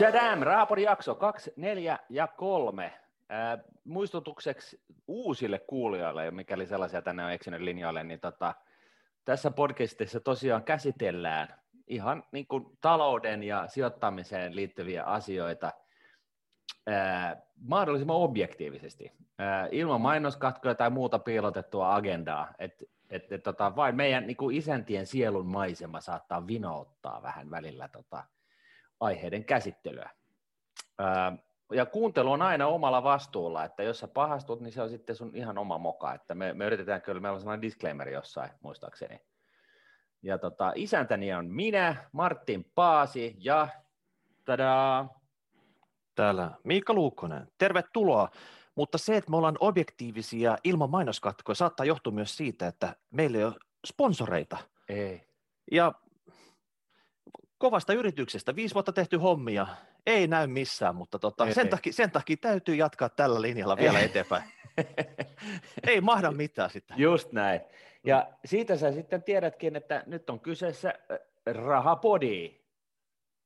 Tadam, Raapori jakso 2, 4 ja 3. Äh, muistutukseksi uusille kuulijoille, mikäli sellaisia tänne on eksynyt linjoille, niin tota, tässä podcastissa tosiaan käsitellään ihan niin kuin talouden ja sijoittamiseen liittyviä asioita äh, mahdollisimman objektiivisesti, äh, ilman mainoskatkoja tai muuta piilotettua agendaa. Et, et, et, tota, vain meidän niin kuin isäntien sielun maisema saattaa vinouttaa vähän välillä tota, aiheiden käsittelyä. Ää, ja kuuntelu on aina omalla vastuulla, että jos sä pahastut, niin se on sitten sun ihan oma moka. Että me, me yritetään kyllä, meillä on sellainen disclaimer jossain, muistaakseni. Ja tota, isäntäni on minä, Martin Paasi ja tadaa. Täällä Miikka Luukkonen. Tervetuloa. Mutta se, että me ollaan objektiivisia ilman mainoskatkoja, saattaa johtua myös siitä, että meillä ei ole sponsoreita. Ei. Ja kovasta yrityksestä, viisi vuotta tehty hommia, ei näy missään, mutta tota, sen, takia, sen takia täytyy jatkaa tällä linjalla vielä ei. eteenpäin. ei mahda mitään sitten. Just näin. Ja siitä sä sitten tiedätkin, että nyt on kyseessä äh, rahapodi.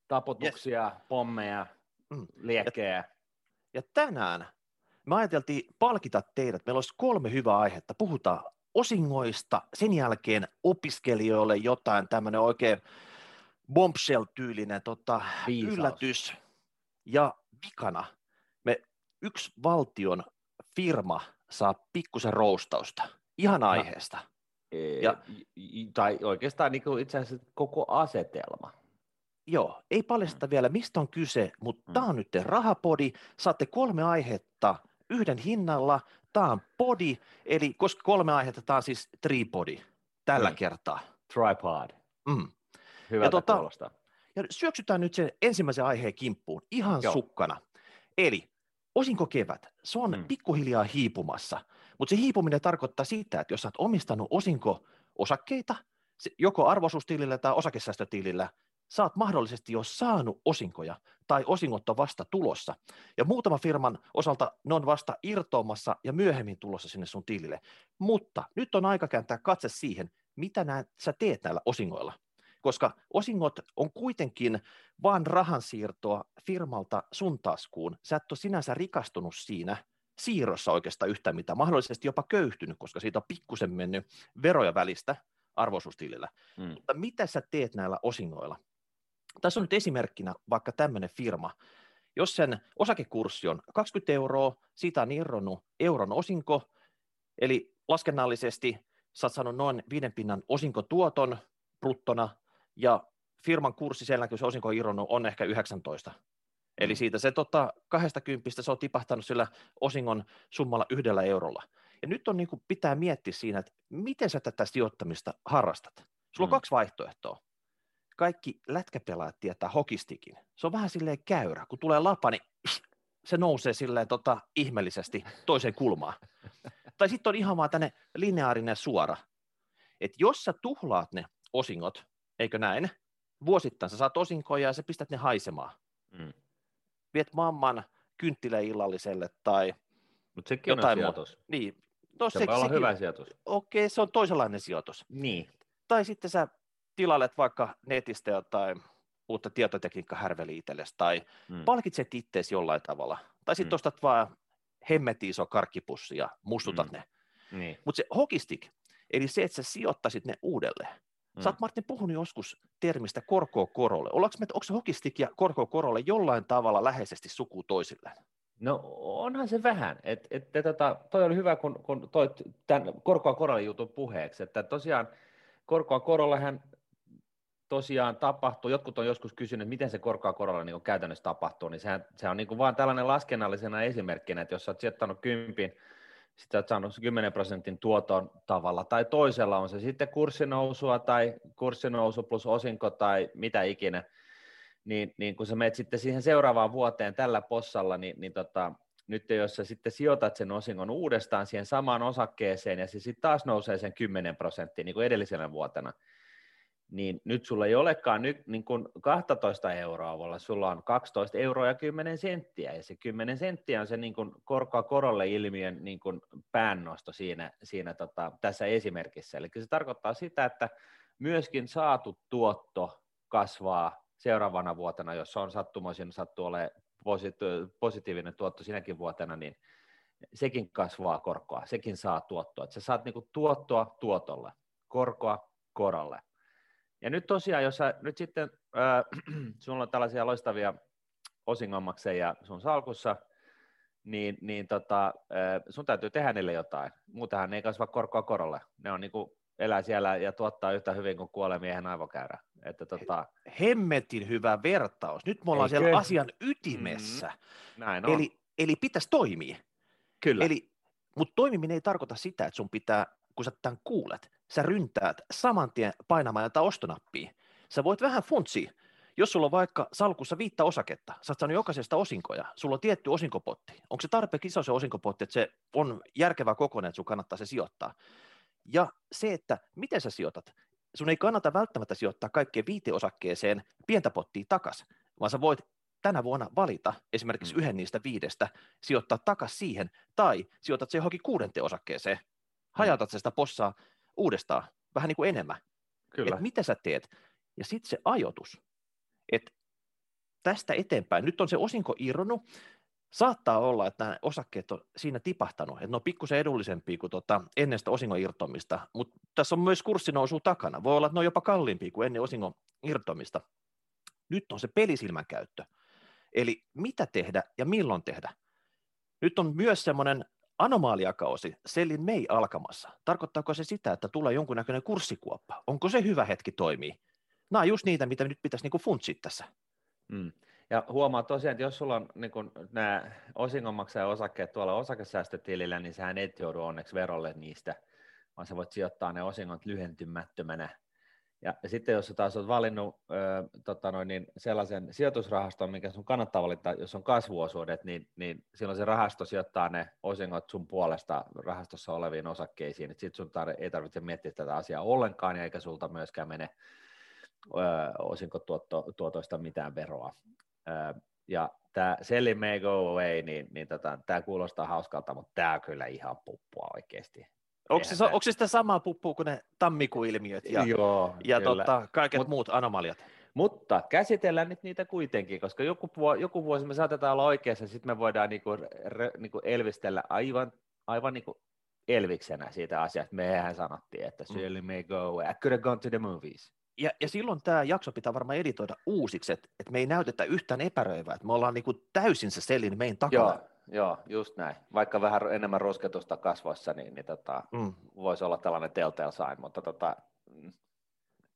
Tapotuksia, yes. pommeja, mm. liekkejä. Ja, ja tänään me ajateltiin palkita teidät. Meillä olisi kolme hyvää aihetta. Puhutaan osingoista, sen jälkeen opiskelijoille jotain tämmöinen oikein bombshell-tyylinen tota, yllätys. Ja vikana me yksi valtion firma saa pikkusen roustausta ihan aiheesta. Ja, tai oikeastaan niin kuin itse asiassa koko asetelma. Joo, ei paljasta mm. vielä mistä on kyse, mutta mm. tämä on nyt rahapodi. Saatte kolme aihetta yhden hinnalla. Tämä on podi, eli koska kolme aihetta, tämä on siis tripodi tällä mm. kertaa. Tripod. Mm. Hyvältä ja tota, kuulostaa. Ja syöksytään nyt sen ensimmäisen aiheen kimppuun ihan Joo. sukkana. Eli osinko kevät, se on hmm. pikkuhiljaa hiipumassa, mutta se hiipuminen tarkoittaa sitä, että jos olet omistanut osinko osakkeita, joko arvoisuustilillä tai osakesäästötilillä, saat mahdollisesti jo saanut osinkoja tai osingot on vasta tulossa. Ja muutama firman osalta ne on vasta irtoamassa ja myöhemmin tulossa sinne sun tilille. Mutta nyt on aika kääntää katse siihen, mitä nää, sä teet näillä osingoilla koska osingot on kuitenkin vain rahansiirtoa firmalta sun taskuun. Sä et ole sinänsä rikastunut siinä siirrossa oikeastaan yhtään mitään, mahdollisesti jopa köyhtynyt, koska siitä on pikkusen mennyt veroja välistä arvoisuustilillä. Mm. Mutta mitä sä teet näillä osingoilla? Tässä on nyt esimerkkinä vaikka tämmöinen firma, jos sen osakekurssi on 20 euroa, siitä on irronnut euron osinko, eli laskennallisesti sä oot saanut noin viiden pinnan osinkotuoton bruttona, ja firman kurssi jälkeen, kun se osinko on irronnut, on ehkä 19. Eli mm. siitä se tota, 20 se on tipahtanut sillä osingon summalla yhdellä eurolla. Ja nyt on niin kuin, pitää miettiä siinä, että miten sä tätä sijoittamista harrastat. Sulla on mm. kaksi vaihtoehtoa. Kaikki lätkäpelaajat tietää hokistikin. Se on vähän silleen käyrä. Kun tulee lapa, niin se nousee silleen tota, ihmeellisesti toiseen kulmaan. tai sitten on ihan vaan tänne lineaarinen suora. Että jos sä tuhlaat ne osingot eikö näin? Vuosittain sä saat osinkoja ja sä pistät ne haisemaan. Mm. Viet mamman kynttiläillalliselle tai Mutta sekin jotain on sijoitus. Niin. No, se, se voi olla sekin, hyvä sijoitus. Okei, se on toisenlainen sijoitus. Niin. Tai sitten sä tilailet vaikka netistä jotain uutta tietotekniikka-härveli itsellesi, tai mm. palkitset itteesi jollain tavalla. Tai sitten mm. ostat vaan hemmetin iso karkkipussi ja mustutat mm. ne. Niin. Mutta se hockeystick, eli se, että sä sijoittaisit ne uudelleen, Mm. Sä oot Martin puhunut joskus termistä korkoa korolle. Ollaanko me, onko hokistik ja korkoa korolle jollain tavalla läheisesti suku toisilleen? No onhan se vähän. Et, et, tota, toi oli hyvä, kun, kun toit tämän korkoa korolle jutun puheeksi, että tosiaan korkoa korollehan tosiaan tapahtuu, jotkut on joskus kysynyt, miten se korkoa korolla niin käytännössä tapahtuu, niin sehän, se on niin kuin vaan tällainen laskennallisena esimerkkinä, että jos olet sijoittanut kympin sitä saanut 10 prosentin tuoton tavalla tai toisella, on se sitten kurssinousua tai kurssinousu plus osinko tai mitä ikinä, niin, niin kun sä menet sitten siihen seuraavaan vuoteen tällä possalla, niin, niin tota, nyt jos sä sitten sijoitat sen osingon uudestaan siihen samaan osakkeeseen ja se sitten taas nousee sen 10 prosenttia niin kuin edellisenä vuotena, niin nyt sulla ei olekaan nyt niin kuin 12 euroa, vaan sulla on 12 euroa ja 10 senttiä, ja se 10 senttiä on se niin kuin korkoa korolle ilmiön niin kuin päännosto siinä, siinä tota, tässä esimerkissä. Eli se tarkoittaa sitä, että myöskin saatu tuotto kasvaa seuraavana vuotena, jos on sattumoisin sattuu olemaan positiivinen tuotto sinäkin vuotena, niin sekin kasvaa korkoa, sekin saa tuottoa. Että sä saat niinku tuottoa tuotolle, korkoa korolle. Ja nyt tosiaan, jos sä nyt sitten, äh, sulla on tällaisia loistavia osingonmaksajia sun salkussa, niin, niin tota, äh, sun täytyy tehdä niille jotain. Muutenhan ne ei kasva korkoa korolle. Ne on niinku, elää siellä ja tuottaa yhtä hyvin kuin kuolee miehen aivokäyrä. Että tota... Hemmetin hyvä vertaus. Nyt me ollaan Eikö? siellä asian ytimessä. Mm, näin on. Eli, eli pitäisi toimia. Kyllä. Eli, mutta toimiminen ei tarkoita sitä, että sun pitää, kun sä tämän kuulet, sä ryntäät saman tien painamaan jotain ostonappia. Sä voit vähän funtsia. Jos sulla on vaikka salkussa viittä osaketta, sä oot saanut jokaisesta osinkoja, sulla on tietty osinkopotti. Onko se tarpeeksi iso se osinkopotti, että se on järkevä kokoinen, että sun kannattaa se sijoittaa? Ja se, että miten sä sijoitat, sun ei kannata välttämättä sijoittaa kaikkeen viiteosakkeeseen pientä pottia takas, vaan sä voit tänä vuonna valita esimerkiksi mm. yhden niistä viidestä, sijoittaa takas siihen, tai sijoitat se johonkin kuudenteen osakkeeseen, mm. hajautat sitä possaa uudestaan, vähän niin kuin enemmän. Kyllä. Et mitä sä teet? Ja sitten se ajoitus, että tästä eteenpäin, nyt on se osinko irronnut, saattaa olla, että nämä osakkeet on siinä tipahtanut, että ne on pikkusen edullisempia kuin tota ennen sitä osingon irtomista, mutta tässä on myös kurssinousu takana. Voi olla, että ne on jopa kalliimpia kuin ennen osingon irtomista. Nyt on se pelisilmän käyttö. Eli mitä tehdä ja milloin tehdä. Nyt on myös semmoinen anomaaliakausi Sellin May alkamassa. Tarkoittaako se sitä, että tulee jonkunnäköinen kurssikuoppa? Onko se hyvä hetki toimii? Nämä on just niitä, mitä nyt pitäisi niin funtsia tässä. Mm. Ja huomaa tosiaan, että jos sulla on niin kun, nämä osingonmaksajan osakkeet tuolla osakesäästötilillä, niin sä et joudu onneksi verolle niistä, vaan sä voit sijoittaa ne osingot lyhentymättömänä ja, sitten jos taas olet valinnut ö, tota noin, niin sellaisen sijoitusrahaston, mikä sun kannattaa valita, jos on kasvuosuudet, niin, niin silloin se rahasto sijoittaa ne osingot sun puolesta rahastossa oleviin osakkeisiin. Sitten sun tar- ei tarvitse miettiä tätä asiaa ollenkaan, eikä sulta myöskään mene osinkotuotoista mitään veroa. Ö, ja tämä Selling May Go Away, niin, niin tota, tämä kuulostaa hauskalta, mutta tämä kyllä ihan puppua oikeasti. Onko se, onko se sitä samaa puppua kuin ne tammikuilmiöt ja, Joo, ja tota, kaiket Mut, muut anomaliat? Mutta käsitellään nyt niitä kuitenkin, koska joku, joku vuosi me saatetaan olla oikeassa, sitten me voidaan niinku, re, niinku elvistellä aivan, aivan niinku elviksenä siitä asiasta. Mehän sanottiin, että Shirley mm. may go, I could have gone to the movies. Ja, ja silloin tämä jakso pitää varmaan editoida uusiksi, että, että me ei näytetä yhtään epäröivää, että me ollaan niinku täysin se selin meidän takana. Joo, Joo, just näin. Vaikka vähän enemmän rusketusta kasvoissa, niin, niin tota, mm. voisi olla tällainen telltale sign, mutta tota, mm,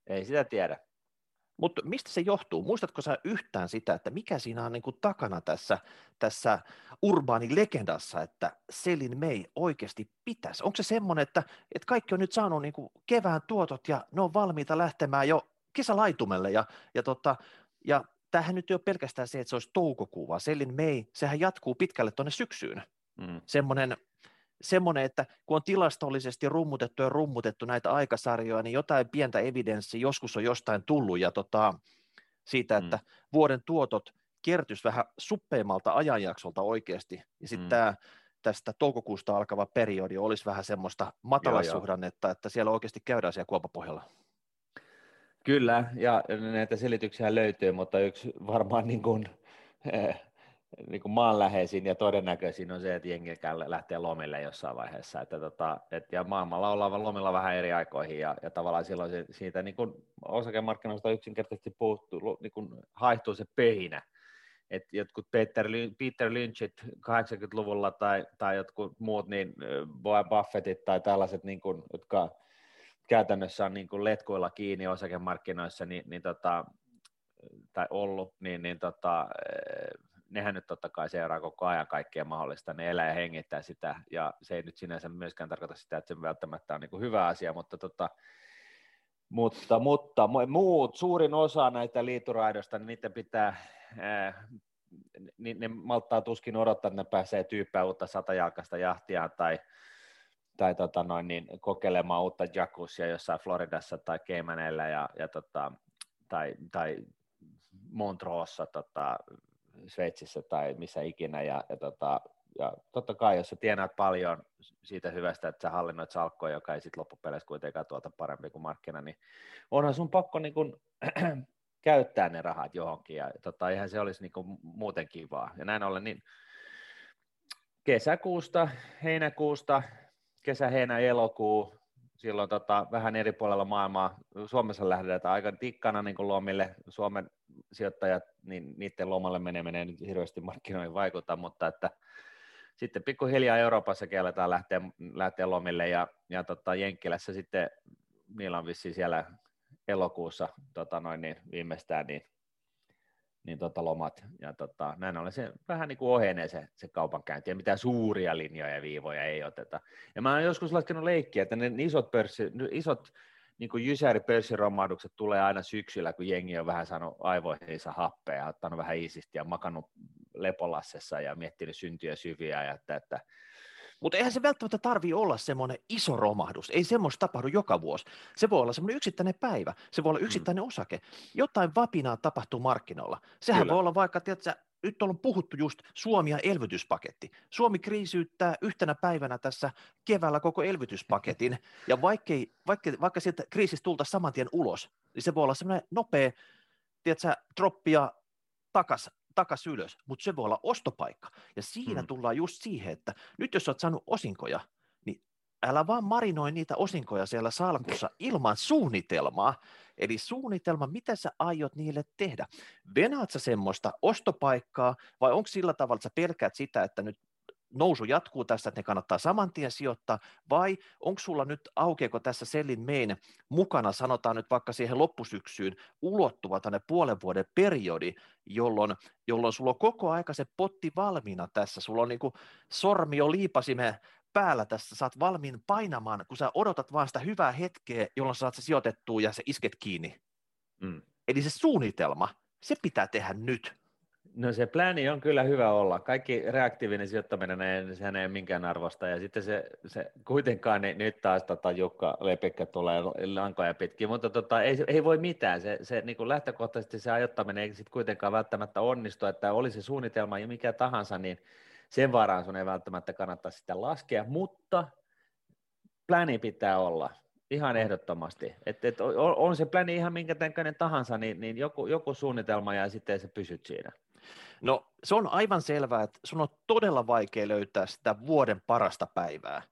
ei sitä tiedä. Mutta mistä se johtuu? Muistatko sä yhtään sitä, että mikä siinä on niinku takana tässä, tässä urbaanilegendassa, että Selin May oikeasti pitäisi? Onko se semmoinen, että, että kaikki on nyt saanut niinku kevään tuotot ja ne on valmiita lähtemään jo kesälaitumelle ja, ja, tota, ja tämähän nyt ei ole pelkästään se, että se olisi toukokuu, vaan Selin May, sehän jatkuu pitkälle tuonne syksyyn. Mm. Semmoinen, semmoinen, että kun on tilastollisesti rummutettu ja rummutettu näitä aikasarjoja, niin jotain pientä evidenssiä joskus on jostain tullut, ja tota, siitä, mm. että mm. vuoden tuotot kertys vähän suppeimmalta ajanjaksolta oikeasti, ja sitten mm. tämä tästä toukokuusta alkava periodi olisi vähän semmoista matalasuhdannetta, että siellä oikeasti käydään siellä kuopapohjalla. Kyllä, ja näitä selityksiä löytyy, mutta yksi varmaan niin kuin, eh, niin kuin maanläheisin ja todennäköisin on se, että jengi lähtee lomille jossain vaiheessa. Että tota, et, ja maailmalla ollaan lomilla vähän eri aikoihin ja, ja tavallaan silloin se, siitä niin kuin osakemarkkinoista yksinkertaisesti puuttuu, niin kuin haihtuu se pöhinä. Et jotkut Peter, Peter Lynchit 80-luvulla tai, tai jotkut muut, niin Boa Buffettit tai tällaiset, niin kuin, jotka käytännössä on niin kuin letkuilla kiinni osakemarkkinoissa niin, niin tota, tai ollut, niin, niin tota, eh, nehän nyt totta kai seuraa koko ajan kaikkea mahdollista, ne elää ja hengittää sitä, ja se ei nyt sinänsä myöskään tarkoita sitä, että se välttämättä on niin kuin hyvä asia, mutta, tota, mutta, mutta muut, suurin osa näitä liituraidosta, niin niiden pitää, ää, niin ne malttaa tuskin odottaa, että ne pääsee tyyppää uutta satajalkaista jahtia tai tai tota noin, niin kokeilemaan uutta jacuzzia jossain Floridassa tai Caymanilla ja, ja tota, tai, tai Montroossa tota, Sveitsissä tai missä ikinä ja, ja, tota, ja totta kai, jos sä tienaat paljon siitä hyvästä, että sä hallinnoit salkkoa, joka ei sitten loppupeleissä kuitenkaan tuota parempi kuin markkina, niin onhan sun pakko niin kun, käyttää ne rahat johonkin, ja tota, eihän se olisi niin muuten kivaa. Ja näin ollen, niin kesäkuusta, heinäkuusta, kesä, heinä, elokuu, silloin tota, vähän eri puolella maailmaa. Suomessa lähdetään aika tikkana niin lomille. Suomen sijoittajat, niin niiden lomalle meneminen ei nyt hirveästi markkinoihin vaikuta, mutta että sitten pikkuhiljaa Euroopassakin aletaan lähteä, lähteä lomille ja, ja tota, Jenkkilässä sitten niillä on vissiin siellä elokuussa tota noin, niin viimeistään niin, niin tota lomat. Ja tota, näin ollen se vähän niin kuin ohenee se, se kaupankäynti ja mitään suuria linjoja ja viivoja ei oteta. Ja mä oon joskus laskenut leikkiä, että ne isot, pörssi, isot niin kuin jysääri pörssiromahdukset tulee aina syksyllä, kun jengi on vähän saanut aivoihinsa happea, ottanut vähän iisisti ja makannut lepolassessa ja miettinyt syntyjä syviä ja että, että mutta eihän se välttämättä tarvi olla semmoinen iso romahdus. Ei semmoista tapahdu joka vuosi. Se voi olla semmoinen yksittäinen päivä. Se voi olla mm. yksittäinen mm. osake. Jotain vapinaa tapahtuu markkinoilla. Sehän Kyllä. voi olla vaikka, tiedätkö, nyt on puhuttu just Suomi ja elvytyspaketti. Suomi kriisiyttää yhtenä päivänä tässä keväällä koko elvytyspaketin, ja vaikkei, vaikka, vaikka sieltä kriisistä tultaisiin saman tien ulos, niin se voi olla semmoinen nopea, tiedätkö, droppia takas takas ylös, mutta se voi olla ostopaikka. Ja siinä hmm. tullaan just siihen, että nyt jos olet saanut osinkoja, niin älä vaan marinoi niitä osinkoja siellä salkussa ilman suunnitelmaa. Eli suunnitelma, mitä sä aiot niille tehdä? Venaat sä semmoista ostopaikkaa vai onko sillä tavalla, että sä pelkäät sitä, että nyt nousu jatkuu tässä, että ne kannattaa saman tien sijoittaa, vai onko sulla nyt, aukeako tässä sellin mein mukana, sanotaan nyt vaikka siihen loppusyksyyn, ulottuva tänne puolen vuoden periodi, jolloin, jolloin sulla on koko aika se potti valmiina tässä, sulla on niin kuin sormi jo liipasime päällä tässä, saat valmiin painamaan, kun sä odotat vaan sitä hyvää hetkeä, jolloin saat se sijoitettua ja se isket kiinni. Mm. Eli se suunnitelma, se pitää tehdä nyt. No se plani on kyllä hyvä olla. Kaikki reaktiivinen sijoittaminen ei, sehän ei ole minkään arvosta. Ja sitten se, se kuitenkaan, niin nyt taas tota, Jukka Lepikkä tulee lankoja pitkin, mutta tota, ei, ei, voi mitään. Se, se niin kuin lähtökohtaisesti se ajottaminen ei sitten kuitenkaan välttämättä onnistu, että oli se suunnitelma ja mikä tahansa, niin sen varaan sun ei välttämättä kannata sitä laskea, mutta plani pitää olla. Ihan ehdottomasti. Et, et on, on se pläni ihan minkä tahansa, niin, niin joku, joku suunnitelma ja sitten se pysyt siinä. No se on aivan selvää, että sun on todella vaikea löytää sitä vuoden parasta päivää,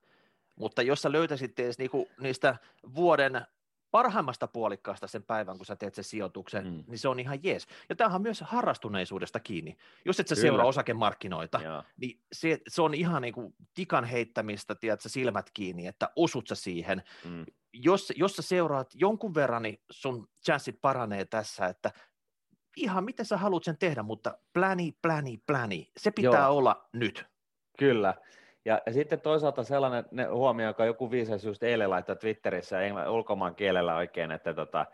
mutta jos sä löytäisit edes niinku niistä vuoden parhaimmasta puolikkaasta sen päivän, kun sä teet sen sijoituksen, mm. niin se on ihan jees. Ja tämähän on myös harrastuneisuudesta kiinni. Jos et sä Kyllä. seuraa osakemarkkinoita, Joo. niin se, se on ihan niin kuin tikan heittämistä, tiedät sä silmät kiinni, että osut sä siihen. Mm. Jos, jos sä seuraat jonkun verran, niin sun chanssit paranee tässä, että ihan miten sä haluat sen tehdä, mutta pläni, pläni, pläni, se pitää Joo. olla nyt. Kyllä. Ja, ja sitten toisaalta sellainen ne huomio, joka joku viisas just eilen laittoi Twitterissä engl- ulkomaan kielellä oikein, että tota,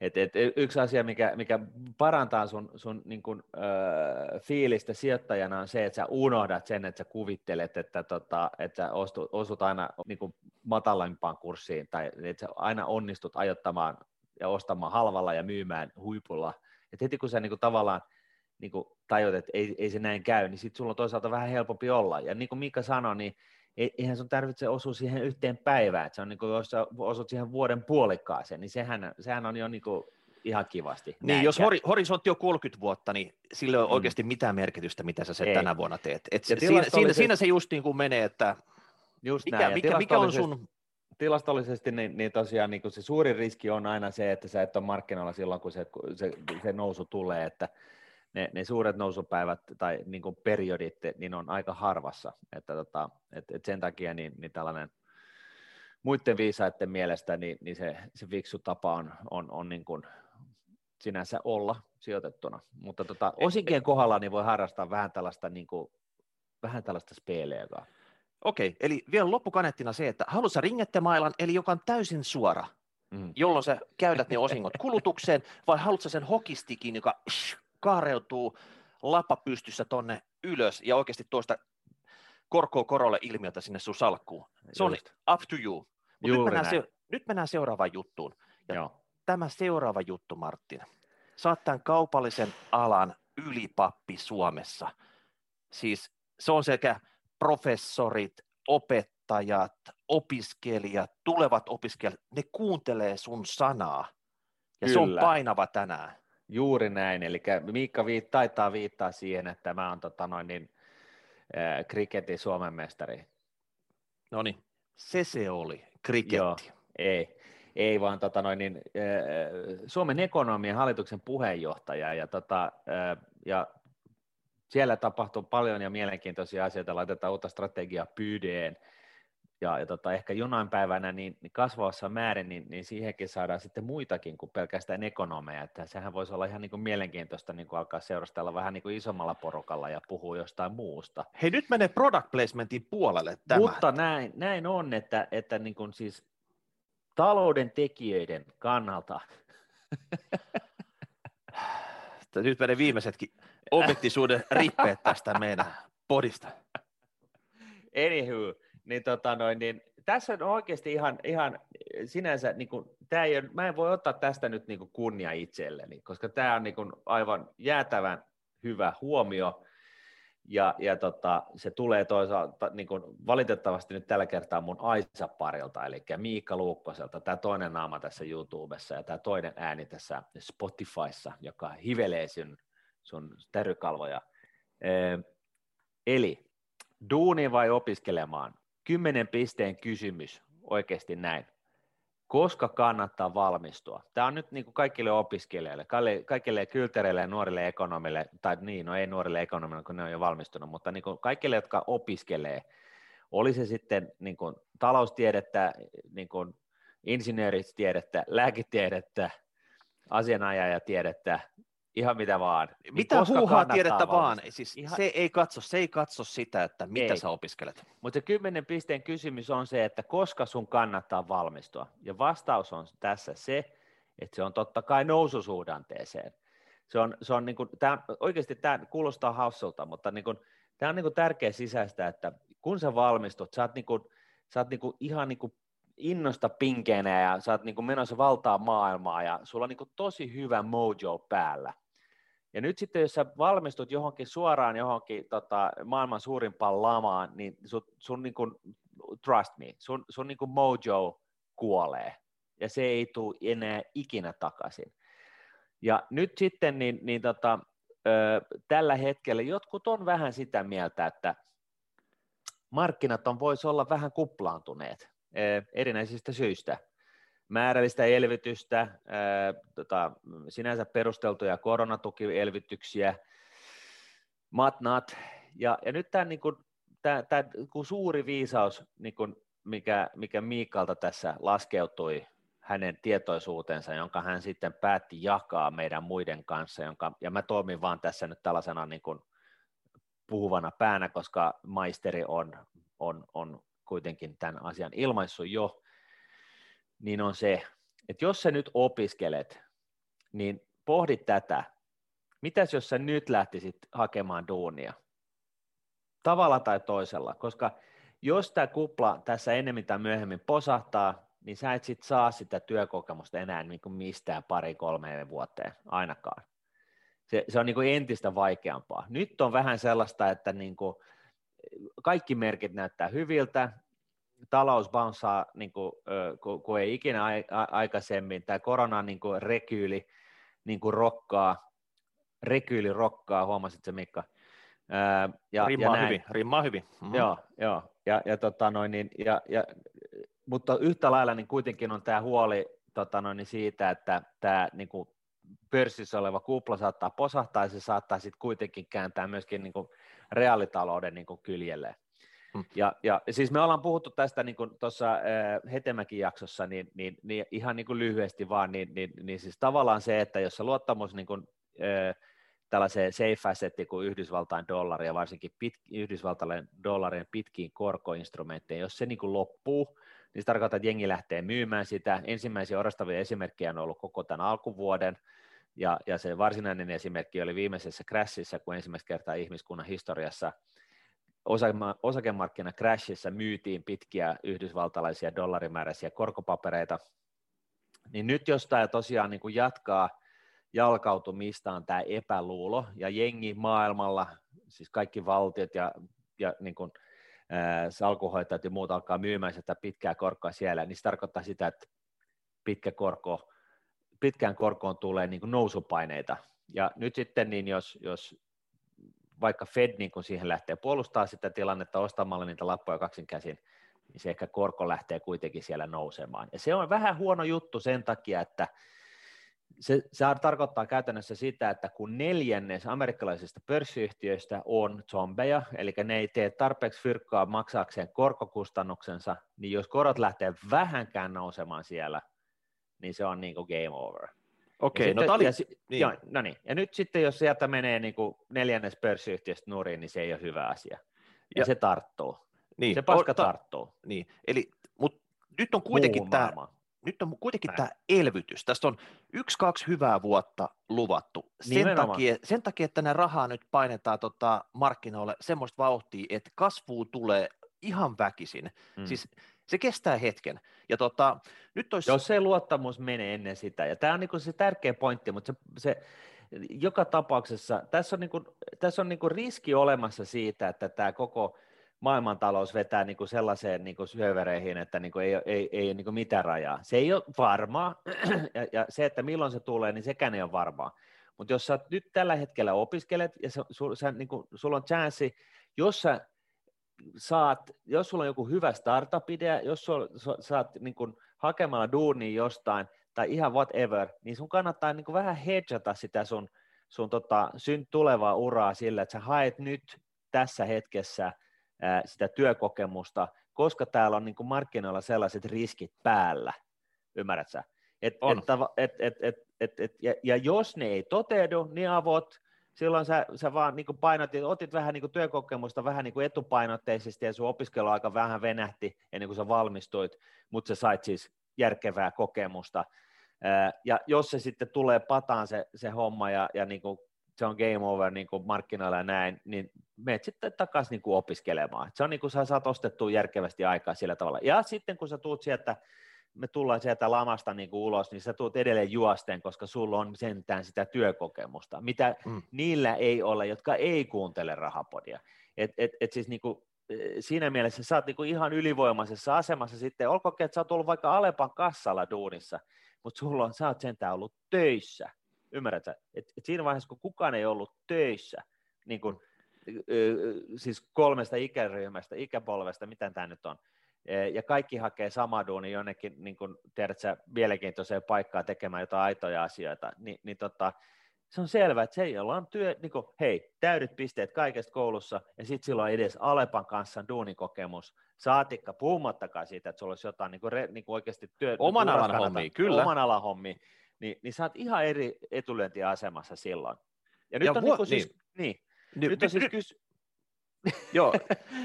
et, et, yksi asia, mikä, mikä parantaa sun, sun niin kun, öö, fiilistä sijoittajana on se, että sä unohdat sen, että sä kuvittelet, että, tota, että sä osut, osut aina niin kun matalampaan kurssiin, tai että sä aina onnistut ajottamaan ja ostamaan halvalla ja myymään huipulla että heti kun sä niin kuin tavallaan niin kuin tajut, että ei, ei se näin käy, niin sitten sulla on toisaalta vähän helpompi olla. Ja niin kuin Mika sanoi, niin eihän sun tarvitse osua siihen yhteen päivään, että se on niin kuin, jos sä osut siihen vuoden puolikkaaseen, niin sehän, sehän on jo niin kuin ihan kivasti. Niin, jos hori, horisontti on 30 vuotta, niin sillä ei ole mm. oikeasti mitään merkitystä, mitä sä se ei. tänä vuonna teet. Et siinä, siinä, siinä, se just niin kuin menee, että just mikä, näin. mikä, mikä on sun tilastollisesti niin, niin tosiaan niin se suurin riski on aina se, että sä et ole markkinoilla silloin, kun se, se, se nousu tulee, että ne, ne suuret nousupäivät tai niin kuin periodit niin on aika harvassa, että tota, et, et sen takia niin, niin tällainen muiden viisaiden mielestä niin, niin se, se fiksu tapa on, on, on niin kuin sinänsä olla sijoitettuna, mutta tota, osinkien kohdalla niin voi harrastaa vähän tällaista, niin kuin, vähän tällaista speeleä, Okei, eli vielä loppukaneettina se, että haluatko ringettemailan, eli joka on täysin suora, mm. jolloin sä käytät ne osingot kulutukseen, vai haluatko sen hokistikin, joka sh, kaareutuu lapa pystyssä tonne ylös ja oikeasti tuosta korkoa korolle ilmiötä sinne sun salkkuun. Se Just. on up to you. Mutta nyt, mennään se, nyt mennään seuraavaan juttuun. Ja Joo. tämä seuraava juttu, Martin. Saat tämän kaupallisen alan ylipappi Suomessa. Siis se on sekä professorit, opettajat, opiskelijat, tulevat opiskelijat, ne kuuntelee sun sanaa. Ja Kyllä. se on painava tänään. juuri näin. Eli Miikka viit, taitaa viittaa siihen, että mä oon tota noin, niin, äh, kriketin Suomen mestari. No niin, se se oli, kriketti. Joo, ei, ei vaan tota noin, niin, äh, Suomen ekonomian hallituksen puheenjohtaja ja, tota, äh, ja siellä tapahtuu paljon ja mielenkiintoisia asioita, laitetaan uutta strategiaa pyydeen, ja, ja tota, ehkä jonain päivänä niin, niin kasvavassa määrin, niin, niin siihenkin saadaan sitten muitakin kuin pelkästään ekonomeja, että sehän voisi olla ihan niin kuin mielenkiintoista niin kuin alkaa seurastella vähän niin kuin isommalla porukalla ja puhua jostain muusta. Hei, nyt menee product placementin puolelle tämä. Mutta näin, näin on, että, että niin kuin siis talouden tekijöiden kannalta nyt menee viimeisetkin objektisuuden rippeet tästä meidän podista. Anywho, niin, tota noin, niin tässä on oikeasti ihan, ihan sinänsä, niin kuin, tämä ei ole, mä en voi ottaa tästä nyt niin kuin kunnia itselleni, koska tämä on niin kuin aivan jäätävän hyvä huomio, ja, ja tota, se tulee toisaalta niin kuin valitettavasti nyt tällä kertaa mun Aisa-parilta, eli Miikka Luukkoselta, tämä toinen naama tässä YouTubessa ja tämä toinen ääni tässä Spotifyssa, joka hivelee sun, sun terrykalvoja. Eli duuni vai opiskelemaan? Kymmenen pisteen kysymys, oikeasti näin. Koska kannattaa valmistua? Tämä on nyt niin kuin kaikille opiskelijoille, kaikille kyltereille ja nuorille ekonomille, tai niin, no ei nuorille ekonomille, kun ne on jo valmistunut, mutta niin kuin kaikille, jotka opiskelee, oli se sitten niin kuin taloustiedettä, niin kuin insinööritiedettä, lääketiedettä, asianajajatiedettä, ihan mitä vaan. Niin mitä huuhaa tiedettä vaan, siis ihan... se, ei katso, se ei katso sitä, että mitä ei. sä opiskelet. Mutta se kymmenen pisteen kysymys on se, että koska sun kannattaa valmistua. Ja vastaus on tässä se, että se on totta kai noususuhdanteeseen. Se on, se on niin kuin, tämä, oikeasti tämä kuulostaa hassulta, mutta niin kuin, tämä on niin kuin tärkeä sisäistä, että kun sä valmistut, sä oot, niin kuin, sä oot niin kuin ihan niin kuin innosta pinkeenä ja sä oot niin kuin menossa valtaa maailmaa ja sulla on niin kuin tosi hyvä mojo päällä ja nyt sitten, jos sä valmistut johonkin suoraan johonkin tota, maailman suurimpaan lamaan, niin sun, sun niin kuin, trust me, sun, sun niin kuin mojo kuolee. Ja se ei tule enää ikinä takaisin. Ja nyt sitten niin, niin tota, ö, tällä hetkellä jotkut on vähän sitä mieltä, että markkinat on voisi olla vähän kuplaantuneet ö, erinäisistä syistä – määrällistä elvytystä, ää, tota, sinänsä perusteltuja koronatukielvytyksiä, matnat, ja, ja nyt tämä niin kuin, tää, tää, kun suuri viisaus, niin kuin, mikä, mikä Miikalta tässä laskeutui hänen tietoisuutensa, jonka hän sitten päätti jakaa meidän muiden kanssa, jonka, ja mä toimin vaan tässä nyt tällaisena niin kuin puhuvana päänä, koska maisteri on, on, on kuitenkin tämän asian ilmaissut jo, niin on se, että jos sä nyt opiskelet, niin pohdi tätä. Mitäs jos sä nyt lähtisit hakemaan duunia? Tavalla tai toisella, koska jos tämä kupla tässä enemmän tai myöhemmin posahtaa, niin sä et sit saa sitä työkokemusta enää niin kuin mistään pari kolmeen vuoteen ainakaan. Se, se on niin kuin entistä vaikeampaa. Nyt on vähän sellaista, että niin kuin kaikki merkit näyttää hyviltä, talous bounceaa niin kuin, kun, kun ei ikinä aikaisemmin, tämä korona niin kuin rekyyli niin kuin rokkaa, rekyyli rokkaa, huomasit se Mikka? ja, rimmaa ja hyvin, rimmaa hyvin. Mm-hmm. Joo, joo. Ja, ja, tota noin, niin, ja, ja, mutta yhtä lailla niin kuitenkin on tämä huoli tota noin, niin siitä, että tämä niin kuin pörssissä oleva kupla saattaa posahtaa ja se saattaa sitten kuitenkin kääntää myöskin niin kuin reaalitalouden niin kuin kyljelleen. Mm. Ja, ja siis me ollaan puhuttu tästä niin tuossa Hetemäkin jaksossa, niin, niin, niin ihan niin kuin lyhyesti vaan, niin, niin, niin siis tavallaan se, että jos luottamus niin kuin, äh, tällaiseen safe assettiin kuin Yhdysvaltain dollari ja varsinkin pit, Yhdysvaltain dollarien pitkiin korkoinstrumentteihin, jos se niin kuin loppuu, niin se tarkoittaa, että jengi lähtee myymään sitä. Ensimmäisiä orastavia esimerkkejä on ollut koko tämän alkuvuoden, ja, ja se varsinainen esimerkki oli viimeisessä crashissa, kun ensimmäistä kertaa ihmiskunnan historiassa – osakemarkkina-crashissa myytiin pitkiä yhdysvaltalaisia dollarimääräisiä korkopapereita, niin nyt jos tämä tosiaan niin kuin jatkaa jalkautumistaan tämä epäluulo ja jengi maailmalla, siis kaikki valtiot ja, ja niin kuin, ää, salkuhoitajat ja muut alkaa myymään sitä pitkää korkoa siellä, niin se tarkoittaa sitä, että pitkä korko, pitkään korkoon tulee niin kuin nousupaineita. Ja nyt sitten, niin jos, jos vaikka Fed niin kun siihen lähtee puolustaa sitä tilannetta ostamalla niitä lappuja kaksin käsin, niin se ehkä korko lähtee kuitenkin siellä nousemaan. Ja se on vähän huono juttu sen takia, että se, se tarkoittaa käytännössä sitä, että kun neljännes amerikkalaisista pörssiyhtiöistä on zombeja, eli ne ei tee tarpeeksi fyrkkaa maksaakseen korkokustannuksensa, niin jos korot lähtee vähänkään nousemaan siellä, niin se on niin kuin game over. Okei, okay, no tämä oli... Ja, niin. ja, no niin, ja nyt sitten jos sieltä menee niin kuin neljännes pörssiyhtiöstä nurin, niin se ei ole hyvä asia. Ja, ja se tarttuu. Niin, se paska o, ta, tarttuu. Niin, eli, mutta nyt on kuitenkin tämä, nyt on kuitenkin tämä elvytys. Tästä on yksi, kaksi hyvää vuotta luvattu. Sen takia, sen takia, että nämä rahaa nyt painetaan tota markkinoille semmoista vauhtia, että kasvu tulee ihan väkisin. Mm. Siis se kestää hetken. Ja tota, nyt olisi... Jos se luottamus menee ennen sitä, ja tämä on niinku se tärkeä pointti, mutta se, se joka tapauksessa, tässä on, niinku, tässä on niinku riski olemassa siitä, että tämä koko maailmantalous vetää niin kuin sellaiseen niin kuin syövereihin, että niin kuin ei, ei, ei ole niin kuin mitään rajaa. Se ei ole varmaa, ja, ja se, että milloin se tulee, niin sekään ei ole varmaa. Mutta jos sä nyt tällä hetkellä opiskelet, ja sä, sul, sä, niin kuin, sulla on chanssi, jos sä saat, jos sulla on joku hyvä startup-idea, jos sulla, saat niin kuin, hakemalla duunia jostain, tai ihan whatever, niin sun kannattaa niin kuin vähän hedgata sitä sun, sun tota, tulevaa uraa sillä, että sä haet nyt tässä hetkessä – sitä työkokemusta, koska täällä on niin kuin markkinoilla sellaiset riskit päällä, ymmärrät sä? Et, on. Et, et, et, et, et, ja, ja jos ne ei toteudu, niin avot, silloin sä, sä vaan niin painotit, otit vähän niin työkokemusta vähän niin etupainotteisesti ja sun opiskeluaika vähän venähti ennen kuin sä valmistuit, mutta sä sait siis järkevää kokemusta. Ja jos se sitten tulee pataan se, se homma ja, ja niin kuin se on game over niin kuin markkinoilla ja näin, niin menet sitten takaisin niin kuin opiskelemaan. Se on niin kuin sä saat ostettua järkevästi aikaa sillä tavalla. Ja sitten kun sä tuut sieltä, me tullaan sieltä lamasta niin kuin ulos, niin sä tuut edelleen juosten, koska sulla on sentään sitä työkokemusta, mitä mm. niillä ei ole, jotka ei kuuntele rahapodia. Et, et, et siis niin kuin, e, siinä mielessä sä oot niin kuin ihan ylivoimaisessa asemassa sitten, olkoonkin, että sä oot ollut vaikka Alepan kassalla duunissa, mutta sulla on, sä oot sentään ollut töissä, Ymmärrätkö? Et, et siinä vaiheessa, kun kukaan ei ollut töissä, niin kun, siis kolmesta ikäryhmästä, ikäpolvesta, mitä tämä nyt on, e, ja kaikki hakee sama duuni jonnekin, niin kuin tiedätkö, mielenkiintoiseen paikkaan tekemään jotain aitoja asioita, niin, niin tota, se on selvää, että se, jolla on työ, niin kuin, hei, täydet pisteet kaikesta koulussa, ja sitten silloin edes Alepan kanssa duunikokemus, saatikka, puhumattakaan siitä, että sulla olisi jotain niin kuin, re, niin kuin oikeasti työ, oman alan hommia, kyllä. Oman alan hommia, niin, niin sä oot ihan eri etulyöntiasemassa silloin. Ja nyt ja on vu- niin, siis, niin. niin. Nyt, nyt on siis kys... Joo,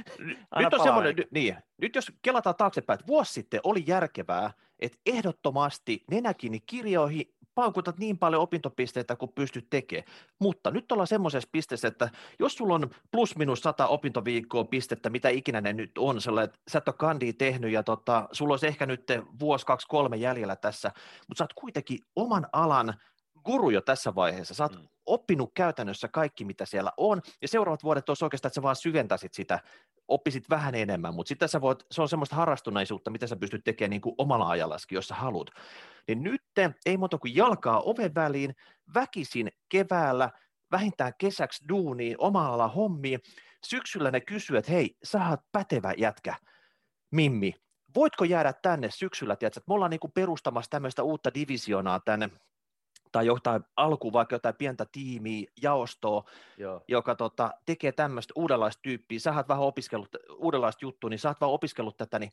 nyt on semmoinen, niin, nyt jos kelataan taaksepäin, että vuosi sitten oli järkevää, että ehdottomasti nenäkin kirjoihin paukutat niin paljon opintopisteitä kuin pystyt tekemään. Mutta nyt ollaan semmoisessa pisteessä, että jos sulla on plus minus sata opintoviikkoa pistettä, mitä ikinä ne nyt on, sellainen, että sä et ole kandia tehnyt ja tota, sulla olisi ehkä nyt vuosi, kaksi, kolme jäljellä tässä, mutta sä oot kuitenkin oman alan guru jo tässä vaiheessa. Sä oot mm. Oppinut käytännössä kaikki, mitä siellä on, ja seuraavat vuodet olisi oikeastaan, että sä vaan syventäisit sitä, oppisit vähän enemmän, mutta sitten sä voit, se on semmoista harrastuneisuutta, mitä sä pystyt tekemään niin kuin omalla ajallaskin, jos sä haluat. Niin nyt ei muuta kuin jalkaa oven väliin, väkisin keväällä, vähintään kesäksi duuniin, omalla hommiin. Syksyllä ne kysyy, että hei, sä oot pätevä jätkä, Mimmi, voitko jäädä tänne syksyllä, tiedätkö, että me ollaan niin kuin perustamassa tämmöistä uutta divisionaa tänne tai jotain alku vaikka jotain pientä tiimiä, jaostoa, Joo. joka tota, tekee tämmöistä uudenlaista tyyppiä, sä oot vähän opiskellut uudenlaista juttua, niin sä oot vähän opiskellut tätä, niin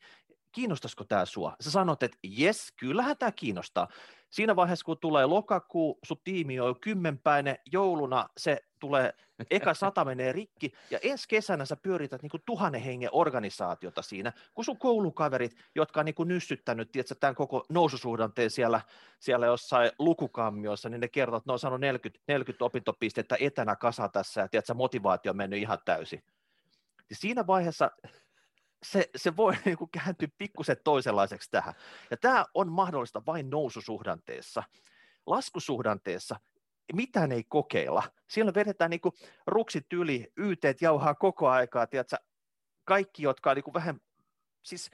kiinnostaisiko tämä sua? Sä sanot, että jes, kyllähän tämä kiinnostaa. Siinä vaiheessa, kun tulee lokakuu, sun tiimi on kymmenpäinen, jouluna se tulee, eka sata menee rikki, ja ensi kesänä sä pyörität niin kuin tuhannen hengen organisaatiota siinä, kun sun koulukaverit, jotka on niin kuin nyssyttänyt tiedätkö, tämän koko noususuhdanteen siellä, siellä jossain lukukammiossa, niin ne kertoo, että ne on saanut 40, 40 opintopistettä etänä kasa tässä, ja tiedätkö, motivaatio on mennyt ihan täysin. Ja siinä vaiheessa se, se voi niin kuin kääntyä pikkusen toisenlaiseksi tähän. Ja tämä on mahdollista vain noususuhdanteessa. Laskusuhdanteessa mitään ei kokeilla. Siellä vedetään niin kuin ruksit yli, yteet jauhaa koko aikaa, tiedätkö, kaikki, jotka on niin kuin vähän, siis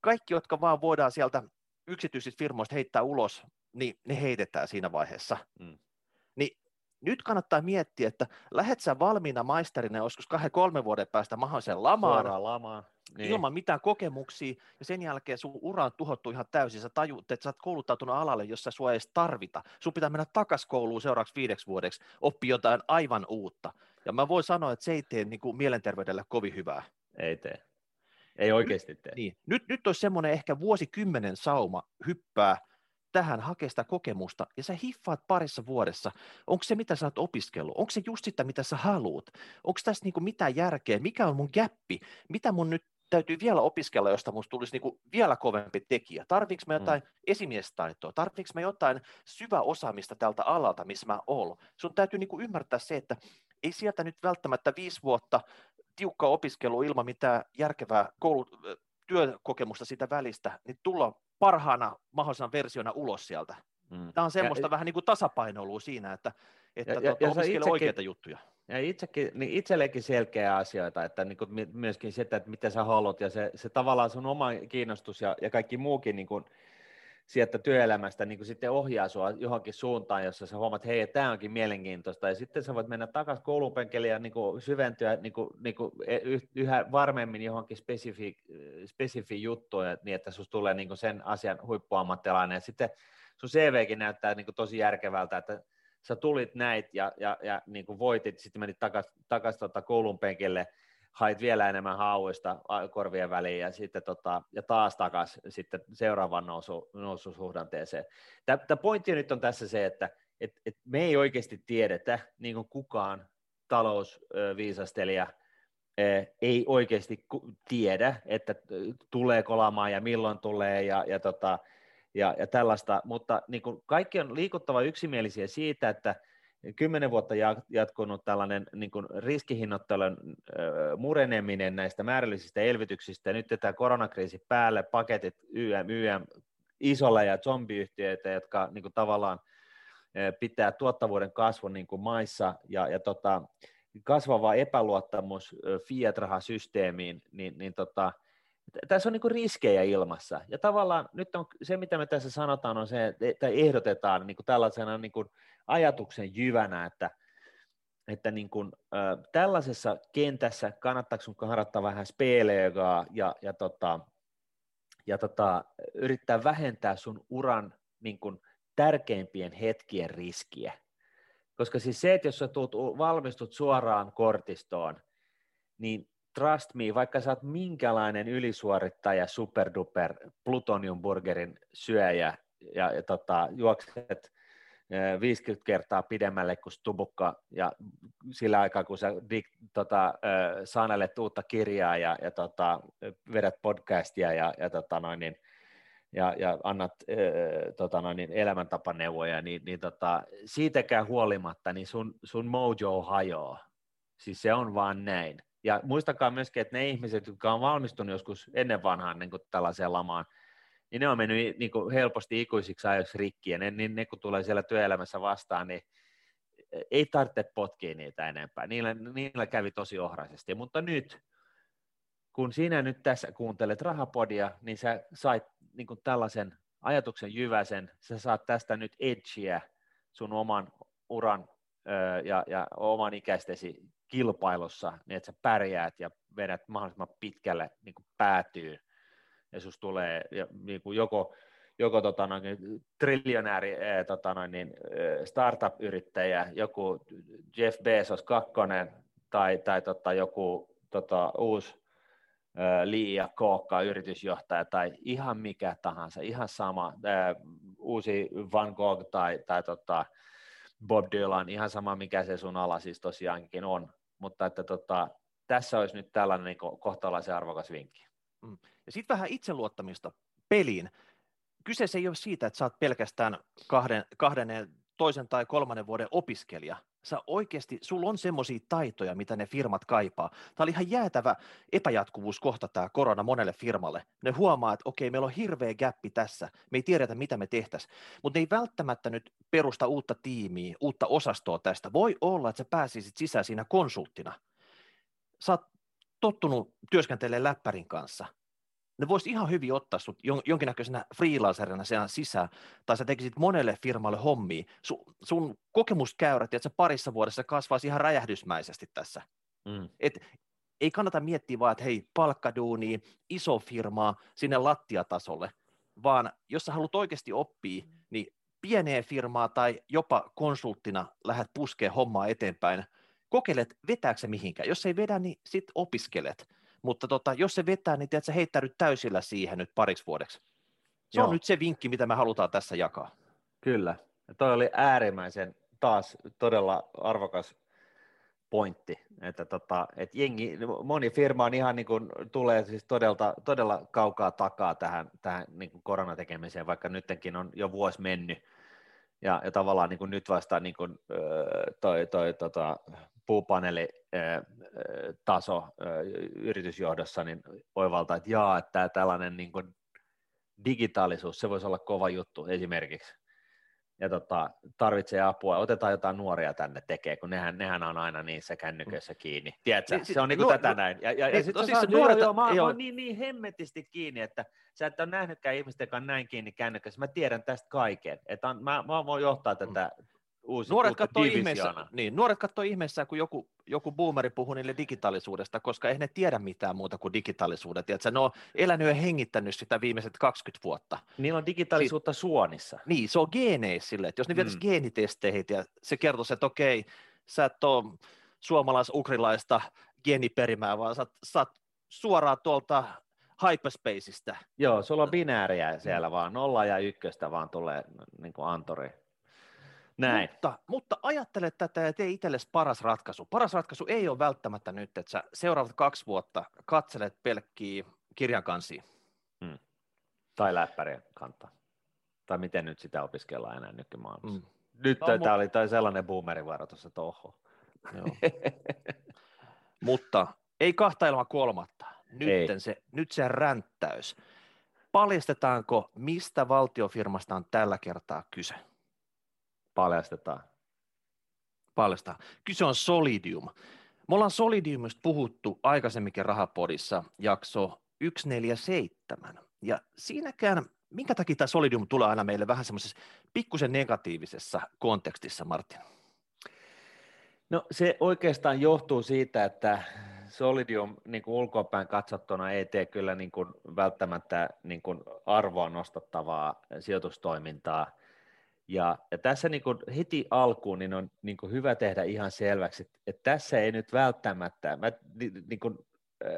kaikki, jotka vaan voidaan sieltä yksityisistä firmoista heittää ulos, niin ne heitetään siinä vaiheessa. Mm. Niin nyt kannattaa miettiä, että lähet sä valmiina maisterina joskus kahden kolme vuoden päästä mahdolliseen lamaan, lamaan. Niin. ilman mitään kokemuksia, ja sen jälkeen sun ura on tuhottu ihan täysin, sä tajuut, että sä oot kouluttautunut alalle, jossa sua ei edes tarvita. Sun pitää mennä takas kouluun seuraavaksi viideksi vuodeksi, oppi jotain aivan uutta. Ja mä voin sanoa, että se ei tee niin kuin mielenterveydelle kovin hyvää. Ei tee. Ei oikeasti tee. Niin. Nyt, nyt olisi semmoinen ehkä vuosikymmenen sauma hyppää tähän hakea sitä kokemusta, ja sä hiffaat parissa vuodessa, onko se mitä sä oot opiskellut, onko se just sitä mitä sä haluat, onko tässä niinku mitään järkeä, mikä on mun gappi, mitä mun nyt täytyy vielä opiskella, josta musta tulisi niinku vielä kovempi tekijä. Tarviinko mä jotain mm. esimiestaitoa? Tarviinko mä jotain syväosaamista tältä alalta, missä mä oon? Sun täytyy niinku ymmärtää se, että ei sieltä nyt välttämättä viisi vuotta tiukka opiskelu ilman mitään järkevää koulut, työkokemusta siitä välistä, niin tulla parhaana mahdollisena versiona ulos sieltä. Mm. Tämä on semmoista ja, vähän niin kuin tasapainoilua siinä, että, että ja, tuota, ja, itsekin, oikeita juttuja. Ja itsekin, niin itsellekin selkeä asioita, että niin kuin myöskin sitä, että mitä sä haluat ja se, se tavallaan sun oma kiinnostus ja, ja kaikki muukin niin kuin, sieltä työelämästä niin kuin sitten ohjaa sinua johonkin suuntaan, jossa sä huomaat, että hei, tämä onkin mielenkiintoista, ja sitten sä voit mennä takaisin koulupenkille ja niin kuin syventyä niin kuin, niin kuin e, yhä varmemmin johonkin spesifi, spesifi juttuun, niin että sinusta tulee niin kuin sen asian huippuammattilainen, ja sitten sun CVkin näyttää niin kuin tosi järkevältä, että sä tulit näit ja, ja, ja niin kuin voitit, sitten menit takaisin takas, tota koulun penkille, hait vielä enemmän hauista korvien väliin ja sitten tota, ja taas takas sitten seuraavaan nousu, noususuhdanteeseen. Tämä pointti nyt on tässä se, että et, et me ei oikeasti tiedetä, niin kuin kukaan talousviisastelija ei oikeasti tiedä, että tuleeko lamaa ja milloin tulee ja, ja, tota, ja, ja tällaista, mutta niin kuin kaikki on liikuttava yksimielisiä siitä, että – kymmenen vuotta jatkunut tällainen niin kuin riskihinnoittelun mureneminen näistä määrällisistä elvytyksistä, nyt tämä koronakriisi päälle, paketit YM, YM isolla ja zombiyhtiöitä, jotka niin kuin tavallaan pitää tuottavuuden kasvun niin kuin maissa, ja, ja tota, kasvava epäluottamus fiat-rahasysteemiin, niin, niin tota, tässä on niin kuin riskejä ilmassa. Ja tavallaan nyt on se, mitä me tässä sanotaan, on se, että ehdotetaan niin kuin tällaisena niin kuin ajatuksen jyvänä, että, että niin kuin, äh, tällaisessa kentässä kannattaako sun harjoittaa vähän speleegaa ja, ja, tota, ja tota, yrittää vähentää sun uran niin kuin, tärkeimpien hetkien riskiä. Koska siis se, että jos sä tuut, valmistut suoraan kortistoon, niin trust me, vaikka sä oot minkälainen ylisuorittaja, superduper plutoniumburgerin syöjä ja, ja tota, juokset 50 kertaa pidemmälle kuin Stubukka ja sillä aikaa, kun sä dik, tota, sanelet uutta kirjaa ja, ja tota, vedät podcastia ja, ja, tota noin, niin, ja, ja annat äh, tota noin, niin elämäntapaneuvoja, niin, niin tota, siitäkään huolimatta niin sun, sun mojo hajoaa. Siis se on vaan näin. Ja muistakaa myöskin, että ne ihmiset, jotka on valmistunut joskus ennen vanhaan niin kuin tällaiseen lamaan, niin ne on mennyt niin kuin helposti ikuisiksi ajoiksi rikki, ja ne, niin ne kun tulee siellä työelämässä vastaan, niin ei tarvitse potkia niitä enempää. Niillä, niillä kävi tosi ohraisesti, mutta nyt, kun sinä nyt tässä kuuntelet Rahapodia, niin sä sait niin kuin tällaisen ajatuksen jyväsen, sä saat tästä nyt edgeä sun oman uran ja, ja oman ikäistesi kilpailussa, niin että sä pärjäät ja vedät mahdollisimman pitkälle niin kuin päätyy. Ja sus tulee niin kuin joko, joko tota noin, triljonääri eh, tota noin, niin, startup-yrittäjä, joku Jeff Bezos kakkonen tai, tai tota, joku tota, uusi liian kookka yritysjohtaja tai ihan mikä tahansa, ihan sama, ää, uusi Van Gogh tai, tai tota, Bob Dylan, ihan sama mikä se sun ala siis tosiaankin on, mutta että tota, tässä olisi nyt tällainen niin kohtalaisen arvokas vinkki. Mm. Ja sitten vähän itseluottamista peliin. Kyseessä ei ole siitä, että sä oot pelkästään kahden, kahden toisen tai kolmannen vuoden opiskelija. Sä oikeasti, sulla on semmoisia taitoja, mitä ne firmat kaipaa. Tämä oli ihan jäätävä epäjatkuvuus kohta tämä korona monelle firmalle. Ne huomaa, että okei, meillä on hirveä gappi tässä, me ei tiedetä, mitä me tehtäisiin. Mutta ne ei välttämättä nyt perusta uutta tiimiä, uutta osastoa tästä. Voi olla, että sä pääsisit sisään siinä konsulttina. Sä oot tottunut työskentelemään läppärin kanssa. Ne voisi ihan hyvin ottaa sut jonkinnäköisenä freelancerina sen sisään, tai sä tekisit monelle firmalle hommia. Sun, sun kokemuskäyrät, että sä parissa vuodessa kasvaisi ihan räjähdysmäisesti tässä. Mm. Et ei kannata miettiä vaan, että hei, palkkaduuni, iso firmaa sinne lattiatasolle, vaan jos sä haluat oikeasti oppia, niin pieneen firmaa tai jopa konsulttina lähdet puskee hommaa eteenpäin, kokeilet, vetääkö se mihinkään. Jos ei vedä, niin sit opiskelet. Mutta tota, jos se vetää, niin tiedät, sä heittäydyt täysillä siihen nyt pariksi vuodeksi. Se Joo. on nyt se vinkki, mitä me halutaan tässä jakaa. Kyllä. Ja toi oli äärimmäisen taas todella arvokas pointti, että, tota, että jengi, moni firma on ihan niin kuin, tulee siis todella, todella kaukaa takaa tähän, tähän niin kuin koronatekemiseen, vaikka nytkin on jo vuosi mennyt, ja, ja tavallaan niin kuin nyt vasta niin kuin, toi, toi tota, puupaneeli taso yritysjohdossa niin oivaltaa, että jaa, että tällainen niin kuin digitaalisuus, se voisi olla kova juttu esimerkiksi ja tota, tarvitsee apua, otetaan jotain nuoria tänne tekee, kun nehän, nehän on aina niissä kännyköissä kiinni. Tiedätkö, niin, se on niin kuin tätä näin. Ja, ja, ja sitten no, siis nuoret, joo, mä, joo. mä niin, niin hemmetisti kiinni, että sä et ole nähnytkään ihmisten kanssa näin kiinni kännykössä. Mä tiedän tästä kaiken. Että on, mä, mä voin johtaa tätä uusi, nuoret katsoo ihmeessä, niin, nuoret katsoo ihmeessä, kun joku, joku boomeri puhuu niille digitaalisuudesta, koska ei ne tiedä mitään muuta kuin digitaalisuudet. Tiedätkö, ne on elänyt ja hengittänyt sitä viimeiset 20 vuutta. Niillä on digitaalisuutta si- suonissa. Niin, se on geeneissä sille, että jos ne vietäisiin mm. geenitesteihin ja se kertoisi, että okei, sä et ole suomalais-ukrilaista geeniperimää, vaan sä, sä suoraan tuolta hyperspaceista. Joo, sulla on binääriä siellä vaan, nolla ja ykköstä vaan tulee niin kuin Antori. Näin. Mutta, mutta ajattele tätä ja tee itsellesi paras ratkaisu. Paras ratkaisu ei ole välttämättä nyt, että sä seuraavat kaksi vuotta katselet pelkkiä kirjankansia. Hmm. Tai läppäriä kantaa. Tai miten nyt sitä opiskellaan enää nykymaailmassa. Hmm. Nyt no, tämä mu- oli toi sellainen boomerivaroitus, että oho. mutta ei kahta ilman kolmatta. Nyt se, nyt se ränttäys. Paljastetaanko, mistä valtiofirmasta on tällä kertaa kyse? Paljastetaan. Paljastetaan. Kyse on Solidium. Me ollaan Solidiumista puhuttu aikaisemminkin Rahapodissa jakso 147. Ja siinäkään, minkä takia tämä Solidium tulee aina meille vähän semmoisessa pikkusen negatiivisessa kontekstissa, Martin? No se oikeastaan johtuu siitä, että Solidium niin kuin ulkoapäin katsottuna ei tee kyllä niin kuin välttämättä niin kuin arvoa nostattavaa sijoitustoimintaa – ja, ja tässä niin kuin heti alkuun niin on niin kuin hyvä tehdä ihan selväksi, että, että tässä ei nyt välttämättä, mä niin kuin, äh,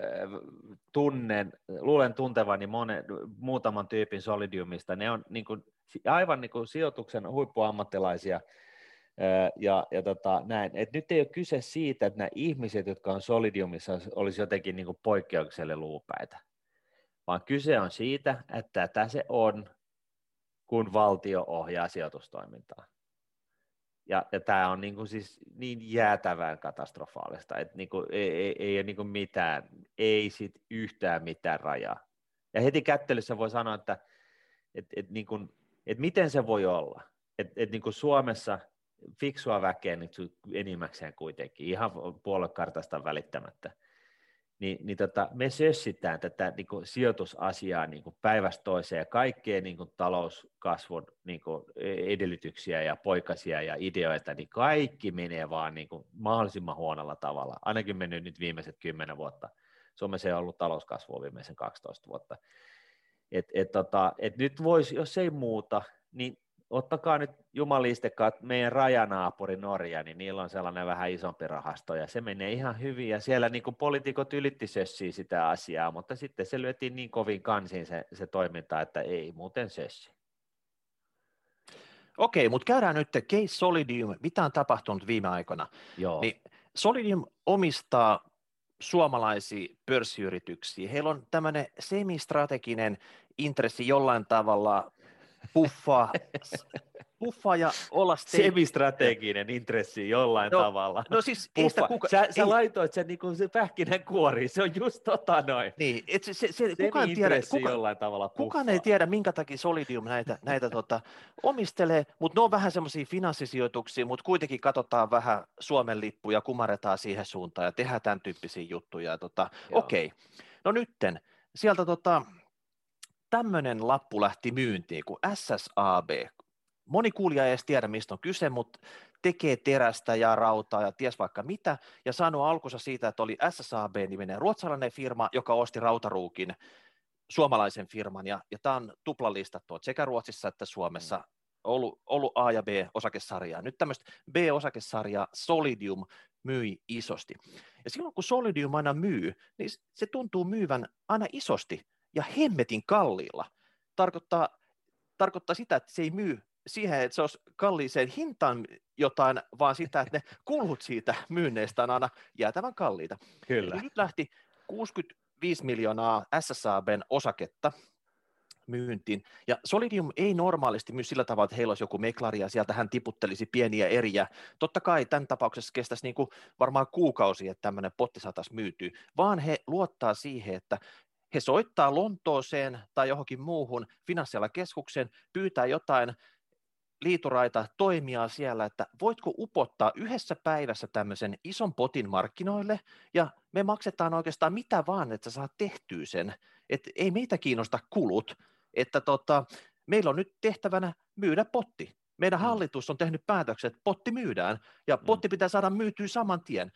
tunnen, luulen tuntevani monen, muutaman tyypin Solidiumista, ne on niin kuin, aivan niin kuin sijoituksen huippuammattilaisia, äh, ja, ja tota, näin. Et nyt ei ole kyse siitä, että nämä ihmiset, jotka on Solidiumissa, olisi jotenkin niin poikkeukselle luupäitä, vaan kyse on siitä, että tässä on kun valtio ohjaa sijoitustoimintaa. Ja, ja tämä on niin kuin siis niin jäätävän katastrofaalista, että niin kuin ei, ei, ei ole niin kuin mitään, ei sit yhtään mitään rajaa. Ja heti kättelyssä voi sanoa, että et, et niin kuin, et miten se voi olla, että et niin kuin Suomessa fiksua väkeä nyt enimmäkseen kuitenkin, ihan puoluekartasta välittämättä, niin, niin tota, me sössitään tätä niin kuin sijoitusasiaa niin kuin päivästä toiseen ja kaikkea niin kuin talouskasvun niin kuin edellytyksiä ja poikasia ja ideoita, niin kaikki menee vaan niin kuin mahdollisimman huonolla tavalla. Ainakin mennyt nyt viimeiset kymmenen vuotta. Suomessa ei ollut talouskasvua viimeisen 12 vuotta. Et, et tota, et nyt voisi, jos ei muuta, niin ottakaa nyt jumaliste meidän rajanaapuri Norja, niin niillä on sellainen vähän isompi rahasto ja se menee ihan hyvin ja siellä niin kuin poliitikot ylitti sössiä sitä asiaa, mutta sitten se lyötiin niin kovin kansiin se, se toiminta, että ei muuten sössi. Okei, mutta käydään nyt Case Solidium, mitä on tapahtunut viime aikoina. Joo. Niin Solidium omistaa suomalaisia pörssiyrityksiä. Heillä on tämmöinen semistrateginen intressi jollain tavalla puffaa, puffaa ja olla ste- Semistrateginen intressi jollain no, tavalla. No siis ei sitä kuka... Sä, sä ei... laitoit sen, niin kuin se pähkinän kuori, se on just tota noin. Niin, et se, se, se kukaan, tiedä, kuka, jollain tavalla kukaan ei tiedä, minkä takia Solidium näitä, näitä tota, omistelee, mutta ne on vähän semmoisia finanssisijoituksia, mutta kuitenkin katsotaan vähän Suomen lippuja, kumaretaan siihen suuntaan ja tehdään tämän tyyppisiä juttuja. Tota, Okei, okay. no nytten, sieltä tota, tämmöinen lappu lähti myyntiin kuin SSAB. Moni kuulija ei edes tiedä, mistä on kyse, mutta tekee terästä ja rautaa ja ties vaikka mitä, ja sanoi alkunsa siitä, että oli SSAB-niminen ruotsalainen firma, joka osti Rautaruukin suomalaisen firman, ja, ja tämä on tuplalistattu sekä Ruotsissa että Suomessa, mm. ollut, ollut A- ja B-osakesarjaa. Nyt tämmöistä B-osakesarjaa Solidium myi isosti. Ja silloin kun Solidium aina myy, niin se tuntuu myyvän aina isosti ja hemmetin kalliilla. Tarkoittaa, tarkoittaa sitä, että se ei myy siihen, että se olisi kalliiseen hintaan jotain, vaan sitä, että ne kulut siitä myynneistä on aina jäätävän kalliita. Kyllä. Eli nyt lähti 65 miljoonaa SSABn osaketta myyntiin. Ja Solidium ei normaalisti myy sillä tavalla, että heillä olisi joku meklari ja sieltä hän tiputtelisi pieniä eriä. Totta kai tämän tapauksessa kestäisi niin kuin varmaan kuukausi, että tämmöinen potti saataisiin myytyä, vaan he luottaa siihen, että he soittaa Lontooseen tai johonkin muuhun finanssialan keskukseen, pyytää jotain liituraita toimia siellä, että voitko upottaa yhdessä päivässä tämmöisen ison potin markkinoille, ja me maksetaan oikeastaan mitä vaan, että sä saat tehtyä sen, että ei meitä kiinnosta kulut, että tota, meillä on nyt tehtävänä myydä potti. Meidän mm. hallitus on tehnyt päätökset, että potti myydään, ja mm. potti pitää saada myytyä saman tien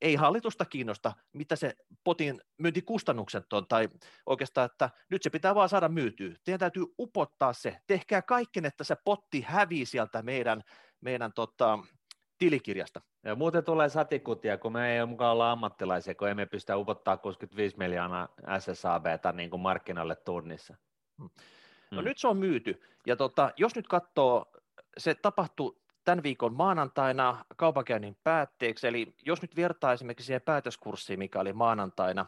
ei hallitusta kiinnosta, mitä se potin myyntikustannukset on, tai oikeastaan, että nyt se pitää vaan saada myytyä. Teidän täytyy upottaa se. Tehkää kaiken, että se potti hävii sieltä meidän, meidän tota, tilikirjasta. Ja muuten tulee satikutia, kun me ei ole mukaan olla ammattilaisia, kun emme pysty upottaa 65 miljoonaa SSABta niin kuin markkinoille tunnissa. Hmm. No hmm. nyt se on myyty, ja tota, jos nyt katsoo, se tapahtui tämän viikon maanantaina kaupankäynnin päätteeksi, eli jos nyt vertaa esimerkiksi siihen päätöskurssiin, mikä oli maanantaina,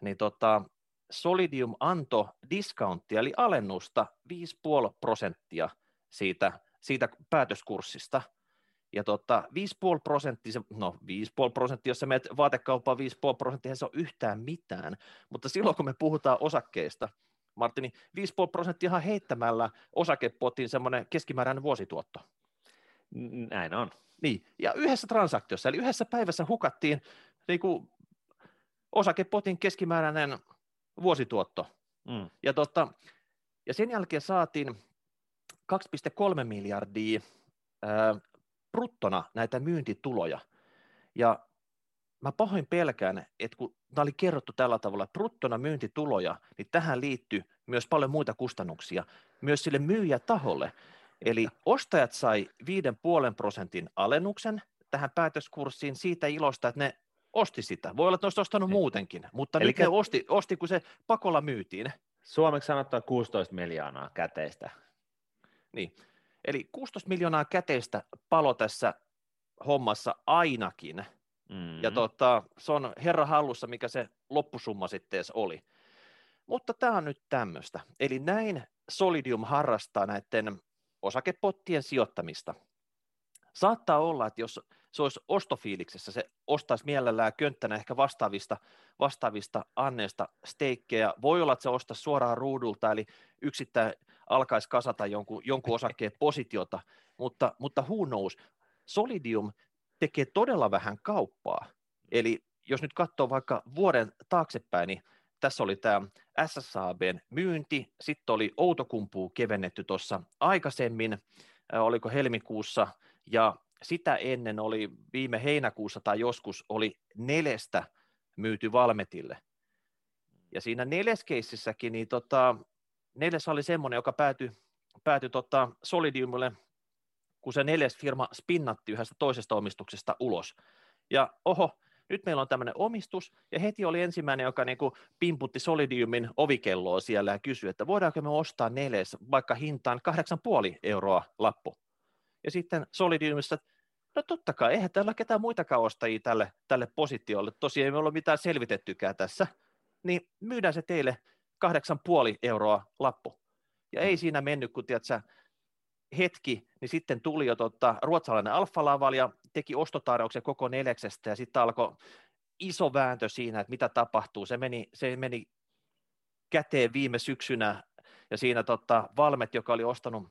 niin tota, Solidium antoi discounttia, eli alennusta 5,5 prosenttia siitä, siitä päätöskurssista. Ja tota, 5,5 prosenttia, no 5,5 prosenttia, jos sä menet vaatekauppaan 5,5 prosenttia, se on yhtään mitään. Mutta silloin kun me puhutaan osakkeista, Martini, 5,5 prosenttia heittämällä osakepotin semmoinen keskimääräinen vuosituotto. Näin on. Niin, ja yhdessä transaktiossa, eli yhdessä päivässä hukattiin niin kuin osakepotin keskimääräinen vuosituotto. Mm. Ja, tota, ja sen jälkeen saatiin 2,3 miljardia ää, bruttona näitä myyntituloja. Ja mä pahoin pelkään, että kun tämä oli kerrottu tällä tavalla, bruttona myyntituloja, niin tähän liittyy myös paljon muita kustannuksia, myös sille myyjätaholle. Eli ostajat sai 5,5 prosentin alennuksen tähän päätöskurssiin siitä ilosta, että ne osti sitä. Voi olla, että ne olisi ostanut niin. muutenkin, mutta Eli nyt ne osti, osti, kun se pakolla myytiin. Suomeksi sanottuna 16 miljoonaa käteistä. Niin, eli 16 miljoonaa käteistä palo tässä hommassa ainakin. Mm-hmm. Ja tota, se on herra hallussa, mikä se loppusumma sitten oli. Mutta tämä on nyt tämmöistä. Eli näin Solidium harrastaa näiden osakepottien sijoittamista. Saattaa olla, että jos se olisi ostofiiliksessä, se ostaisi mielellään könttänä ehkä vastaavista, vastaavista anneista steikkejä. Voi olla, että se ostaisi suoraan ruudulta, eli yksittäin alkaisi kasata jonkun, jonkun osakkeen positiota, mutta, mutta who knows. Solidium tekee todella vähän kauppaa. Eli jos nyt katsoo vaikka vuoden taaksepäin, niin tässä oli tämä SSABn myynti, sitten oli Outokumpuu kevennetty tuossa aikaisemmin, oliko helmikuussa, ja sitä ennen oli viime heinäkuussa tai joskus oli neljästä myyty Valmetille. Ja siinä neljäskeississäkin, niin tota, neljäs oli semmoinen, joka päätyi, päätyi tota Solidiumille, kun se neljäs firma spinnatti yhdestä toisesta omistuksesta ulos. Ja oho, nyt meillä on tämmöinen omistus, ja heti oli ensimmäinen, joka niin kuin pimputti Solidiumin ovikelloa siellä ja kysyi, että voidaanko me ostaa neles vaikka hintaan 8,5 euroa lappu. Ja sitten Solidiumissa, no totta kai, eihän täällä ole ketään muitakaan ostajia tälle, tälle positiolle, tosiaan ei me ole mitään selvitettykään tässä, niin myydään se teille 8,5 euroa lappu. Ja ei mm. siinä mennyt, kun tiedät, hetki, niin sitten tuli jo tota, ruotsalainen Alfa Laval ja teki ostotarjouksen koko neljäksestä ja sitten alkoi iso vääntö siinä, että mitä tapahtuu. Se meni, se meni käteen viime syksynä ja siinä tota, Valmet, joka oli ostanut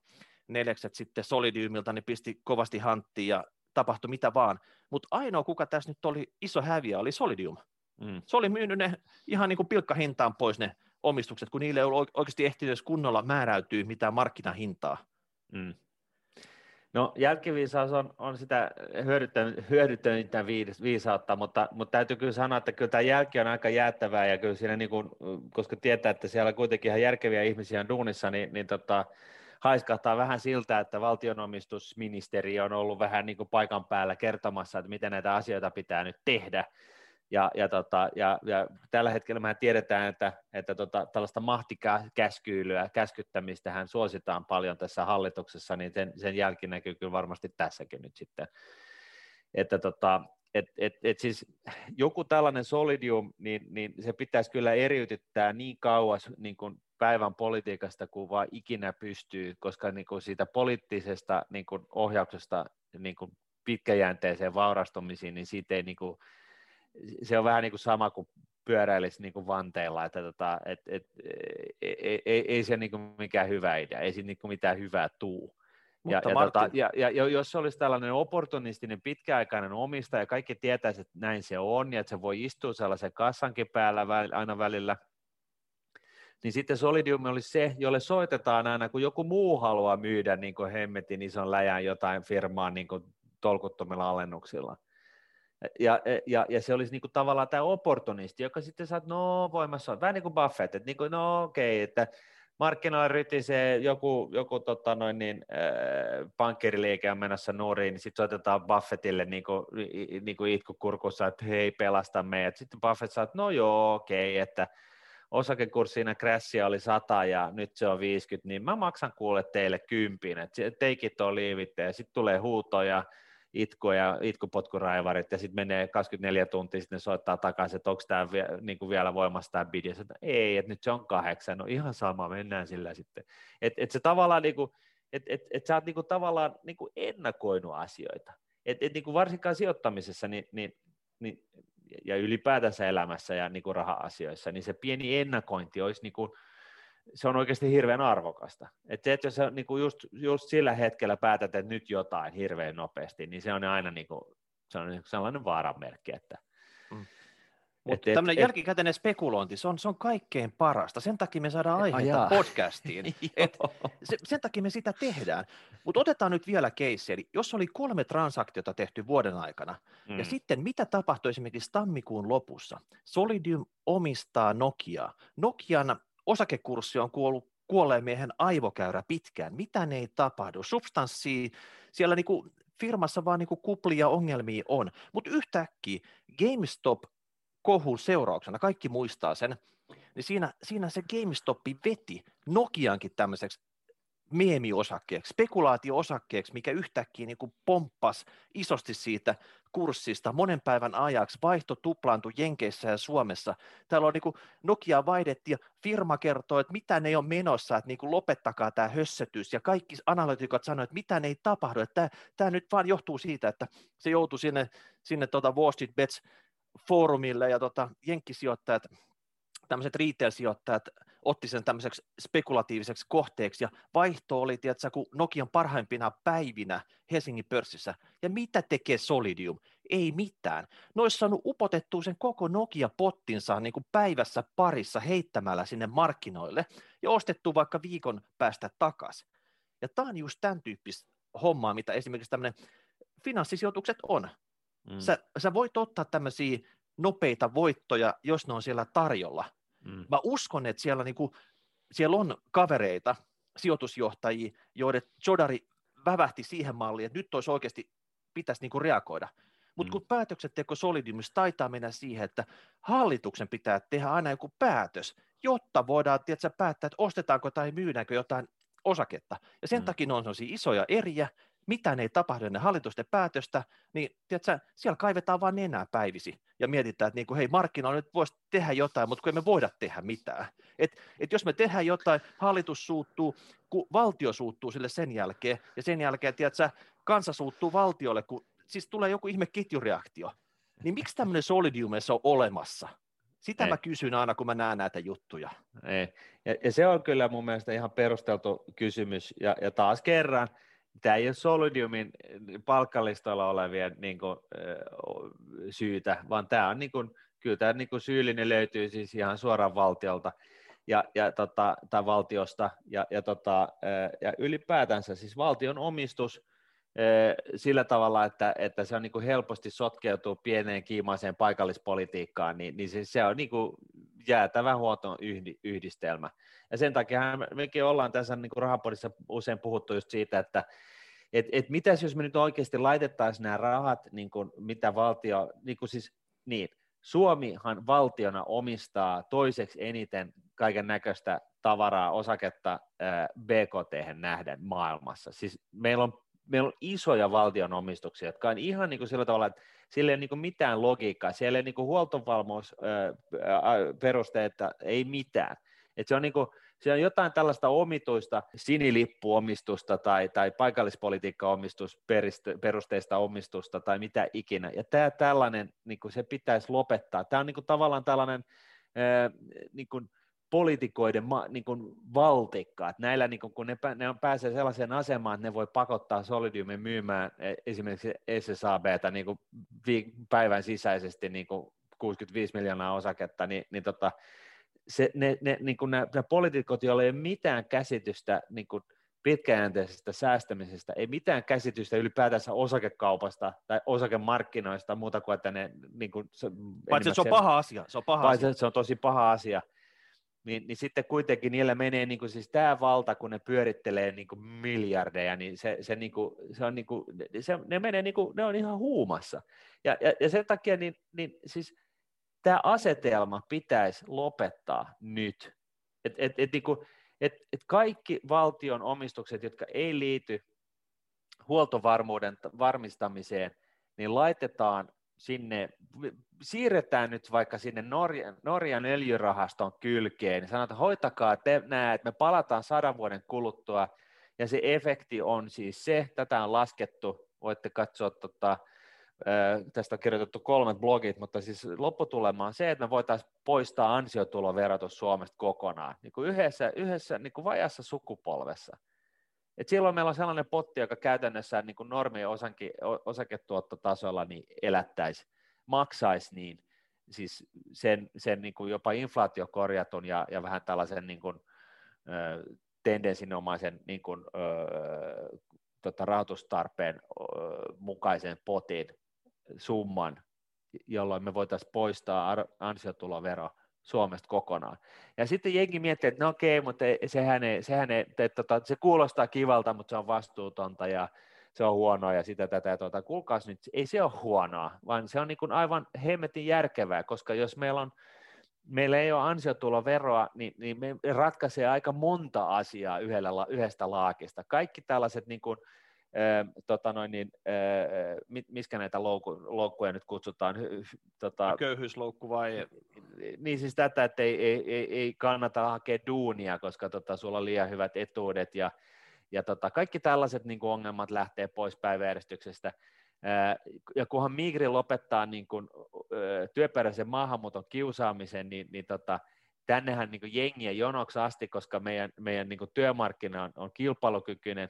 neljäkset sitten Solidiumilta, niin pisti kovasti hanttiin ja tapahtui mitä vaan. Mutta ainoa, kuka tässä nyt oli iso häviä, oli Solidium. Mm. Se oli myynyt ne ihan niin kuin pilkkahintaan pois ne omistukset, kun niille ei ole oikeasti ehtinyt kunnolla määräytyy mitään markkinahintaa. Mm. No jälkiviisaus on, on sitä hyödyttänyt viisautta, mutta, mutta täytyy kyllä sanoa, että kyllä tämä jälki on aika jäättävää ja kyllä siinä, niin kuin, koska tietää, että siellä kuitenkin ihan järkeviä ihmisiä on duunissa, niin, niin tota, haiskahtaa vähän siltä, että valtionomistusministeri on ollut vähän niin kuin paikan päällä kertomassa, että miten näitä asioita pitää nyt tehdä, ja, ja, tota, ja, ja tällä hetkellä mehän tiedetään, että, että tota, tällaista mahtikäskyilyä, käskyttämistähän suositaan paljon tässä hallituksessa, niin sen, sen jälki näkyy kyllä varmasti tässäkin nyt sitten. Että tota, et, et, et siis joku tällainen solidium, niin, niin se pitäisi kyllä eriytyttää niin kauas niin kuin päivän politiikasta kuin vaan ikinä pystyy, koska niin kuin siitä poliittisesta niin kuin ohjauksesta niin kuin pitkäjänteiseen vaurastumisiin, niin siitä ei niin kuin, se on vähän niin kuin sama kuin pyöräilisi niin kuin vanteilla, että tota, et, et, ei, ei, ei, se niin kuin mikään hyvä idea, ei siinä niin kuin mitään hyvää tuu. Ja, ja, Martin... tota, ja, ja, jos se olisi tällainen opportunistinen pitkäaikainen omistaja, kaikki tietäisi, että näin se on, ja että se voi istua sellaisen kassankin päällä aina välillä, niin sitten Solidium olisi se, jolle soitetaan aina, kun joku muu haluaa myydä niin kuin hemmetin ison läjän jotain firmaa niin kuin tolkuttomilla alennuksilla ja, ja, ja se olisi niin kuin tavallaan tämä opportunisti, joka sitten saa, no voimassa on, vähän niin kuin Buffett, että niin kuin, no okei, okay, että markkinoilla rytisee joku, joku tota noin niin, äh, pankkiriliike on menossa nuoriin, niin sitten soitetaan Buffettille niin kuin, niin kuin itkukurkussa, että hei, pelasta meidät. Sitten Buffett saa, että no joo, okei, okay, että osakekurssina crashia oli 100 ja nyt se on 50, niin mä maksan kuule teille kympin, että take it or leave it, ja sitten tulee huutoja, itku ja itkupotkuraivarit ja sitten menee 24 tuntia, sitten ne soittaa takaisin, että onko tämä vie, niin vielä voimassa tämä bidi, ja että ei, että nyt se on kahdeksan, no ihan sama, mennään sillä sitten. Että et se tavallaan, niin kuin, että et, et sä oot niin tavallaan niin ennakoinut asioita, että et, niin varsinkaan sijoittamisessa niin, niin, niin, ja ylipäätänsä elämässä ja niin raha-asioissa, niin se pieni ennakointi olisi niin se on oikeasti hirveän arvokasta. Et se, että jos sä niin kuin just, just sillä hetkellä päätät, että nyt jotain hirveän nopeasti, niin se on aina niin kuin, se on niinku sellainen vaaranmerkki, että mm. Mutta tämmöinen jälkikäteinen spekulointi, se on, se on kaikkein parasta. Sen takia me saadaan aiheita podcastiin. Et se, sen takia me sitä tehdään. Mutta otetaan nyt vielä keissi. Eli jos oli kolme transaktiota tehty vuoden aikana, mm. ja sitten mitä tapahtui esimerkiksi tammikuun lopussa? Solidium omistaa Nokiaa. Nokian osakekurssi on kuollut kuolleen miehen aivokäyrä pitkään, mitä ne ei tapahdu, substanssia, siellä niinku firmassa vaan niinku kuplia ongelmia on, mutta yhtäkkiä GameStop kohun seurauksena, kaikki muistaa sen, niin siinä, siinä se GameStop veti Nokiankin tämmöiseksi meemiosakkeeksi, spekulaatio-osakkeeksi, mikä yhtäkkiä niin pomppas isosti siitä kurssista monen päivän ajaksi, vaihto tuplaantui Jenkeissä ja Suomessa. Täällä on niin kuin Nokia vaihdettiin ja firma kertoo, että mitä ne on menossa, että niin kuin lopettakaa tämä hössetys ja kaikki analytikot sanoivat, että mitä ne ei tapahdu, että tämä, tämä nyt vaan johtuu siitä, että se joutui sinne, sinne tuota Wall Street Bets foorumille ja tota, jenkkisijoittajat, tämmöiset retail-sijoittajat otti sen tämmöiseksi spekulatiiviseksi kohteeksi ja vaihto oli, tiedätkö, kun Nokian parhaimpina päivinä Helsingin pörssissä. Ja mitä tekee Solidium? Ei mitään. Ne olisi saanut upotettua sen koko Nokia-pottinsa niin kuin päivässä parissa heittämällä sinne markkinoille ja ostettu vaikka viikon päästä takaisin. Ja tämä on just tämän tyyppistä hommaa, mitä esimerkiksi tämmöinen finanssisijoitukset on. Mm. Sä, sä voit ottaa tämmöisiä nopeita voittoja, jos ne on siellä tarjolla – Mm. Mä uskon, että siellä, niin kuin, siellä on kavereita, sijoitusjohtajia, joiden Jodari vävähti siihen malliin, että nyt olisi oikeasti, pitäisi niin kuin reagoida. Mutta mm. kun päätöksenteko Solidiumissa taitaa mennä siihen, että hallituksen pitää tehdä aina joku päätös, jotta voidaan tiedätkö, päättää, että ostetaanko tai myydäänkö jotain osaketta. Ja sen mm. takia on sellaisia isoja eriä, mitään ei tapahdu ennen hallitusten päätöstä, niin tiedätkö, siellä kaivetaan vain enää päivisi ja mietitään, että niin kuin, hei, markkinoilla nyt voisi tehdä jotain, mutta kun emme voida tehdä mitään. Et, et jos me tehdään jotain, hallitus suuttuu, kun valtio suuttuu sille sen jälkeen, ja sen jälkeen, tiedätkö, kansa suuttuu valtiolle, kun siis tulee joku ihme ketjureaktio, niin miksi tämmöinen solidiumessa on olemassa? Sitä Ei. mä kysyn aina, kun mä näen näitä juttuja. Ei. Ja, ja se on kyllä mun mielestä ihan perusteltu kysymys, ja, ja taas kerran, tämä ei ole Solidiumin palkkalistoilla olevien niin kuin, syytä, vaan tämä on niin kuin, kyllä tämä niin kuin syyllinen löytyy siis ihan suoraan valtiolta. ja, ja tota, tai valtiosta, ja, ja, tota, ja ylipäätänsä siis valtion omistus sillä tavalla, että, että se on niin kuin helposti sotkeutuu pieneen kiimaiseen paikallispolitiikkaan, niin, niin se, se on niin kuin jäätävä huoton yhdistelmä. Ja sen takia mekin ollaan tässä niin rahapodissa usein puhuttu just siitä, että et, et mitäs jos me nyt oikeasti laitettaisiin nämä rahat, niin kuin mitä valtio, niin kuin siis, niin, Suomihan valtiona omistaa toiseksi eniten kaiken näköistä tavaraa, osaketta BKT nähden maailmassa. Siis meillä on, meillä on isoja valtion omistuksia, jotka on ihan niin kuin sillä tavalla, että sillä ei ole niin mitään logiikkaa, siellä ei niin huoltovalmuusperusteita, ei mitään. Et se on niin kuin, siellä on jotain tällaista omituista sinilippuomistusta tai, tai paikallispolitiikkaomistusperusteista omistusta tai mitä ikinä. Ja tämä tällainen, niin kuin se pitäisi lopettaa. Tämä on niin kuin tavallaan tällainen ää, niin kuin poliitikoiden ma, niin kuin valtikka, että näillä niin kuin, kun ne, ne on pääsee sellaiseen asemaan, että ne voi pakottaa Solidiumin myymään e, esimerkiksi SSABtä niin kuin päivän sisäisesti niin kuin 65 miljoonaa osaketta, niin, niin tota, se, ne, ne, niin kuin nämä, nämä poliitikot, joilla ei ole mitään käsitystä niin kuin pitkäjänteisestä säästämisestä, ei mitään käsitystä ylipäätänsä osakekaupasta tai osakemarkkinoista muuta kuin, että ne... Niin kuin, se, Paitsi se on paha asia. Se on, paha asia. se on tosi paha asia. Niin, niin sitten kuitenkin niillä menee niin kuin siis tämä valta, kun ne pyörittelee niin kuin miljardeja, niin se, se, niin kuin, se on niin kuin, se, ne menee niin kuin, ne on ihan huumassa. Ja, ja, ja sen takia niin, niin siis tämä asetelma pitäisi lopettaa nyt. Et, et, et, niin kuin, et, et kaikki valtion omistukset, jotka ei liity huoltovarmuuden varmistamiseen, niin laitetaan sinne, siirretään nyt vaikka sinne Norjan, Norjan öljyrahaston kylkeen, niin sanotaan, hoitakaa te nämä, että me palataan sadan vuoden kuluttua, ja se efekti on siis se, tätä on laskettu, voitte katsoa tota, tästä on kirjoitettu kolmet blogit, mutta siis lopputulema on se, että me voitaisiin poistaa ansiotuloverotus Suomesta kokonaan, niin kuin yhdessä, yhdessä niin kuin vajassa sukupolvessa. Et silloin meillä on sellainen potti, joka käytännössä niin kuin normien osanki, osaketuottotasolla niin elättäisi, maksaisi niin, siis sen, sen niin kuin jopa inflaatiokorjatun ja, ja vähän tällaisen niin kuin, ö, tendenssinomaisen niin kuin, ö, tota, rahoitustarpeen ö, mukaisen potin summan, jolloin me voitaisiin poistaa ansiotulovero Suomesta kokonaan. Ja sitten jengi miettii, että no okei, mutta sehän ei, sehän ei, te, tota, se kuulostaa kivalta, mutta se on vastuutonta ja se on huonoa ja sitä tätä ja tuota. Kuulkaas nyt, ei se ole huonoa, vaan se on niin kuin aivan hemmetin järkevää, koska jos meillä on meillä ei ole ansiotuloveroa, niin, niin me ratkaisee aika monta asiaa yhdellä, yhdestä laakista. Kaikki tällaiset niin kuin, tota noin, niin, miskä näitä loukku, loukkuja nyt kutsutaan? Tota, Köyhyysloukku vai? Niin siis tätä, että ei, ei, ei, ei kannata hakea duunia, koska tota, sulla on liian hyvät etuudet ja, ja tota, kaikki tällaiset niin kuin ongelmat lähtee pois päiväjärjestyksestä. Ja kunhan Migri lopettaa niin kuin, työperäisen maahanmuuton kiusaamisen, niin, niin tota, tännehän niin jengiä jonoksi asti, koska meidän, meidän niin työmarkkina on, on kilpailukykyinen,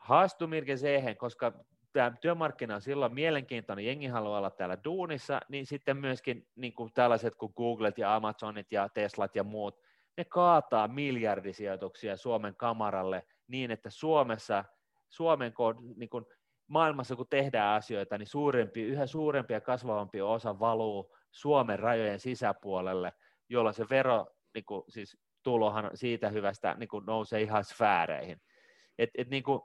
haastumirke siihen, koska tämä työmarkkina on silloin mielenkiintoinen, jengi haluaa olla täällä duunissa, niin sitten myöskin niin kuin tällaiset kuin Googlet ja Amazonit ja Teslat ja muut, ne kaataa miljardisijoituksia Suomen kamaralle niin, että Suomessa, Suomen niin kuin maailmassa kun tehdään asioita, niin suurempi, yhä suurempi ja kasvavampi osa valuu Suomen rajojen sisäpuolelle, jolloin se vero, niin kuin, siis tulohan siitä hyvästä niin kuin nousee ihan sfääreihin. Et, et, niin kuin,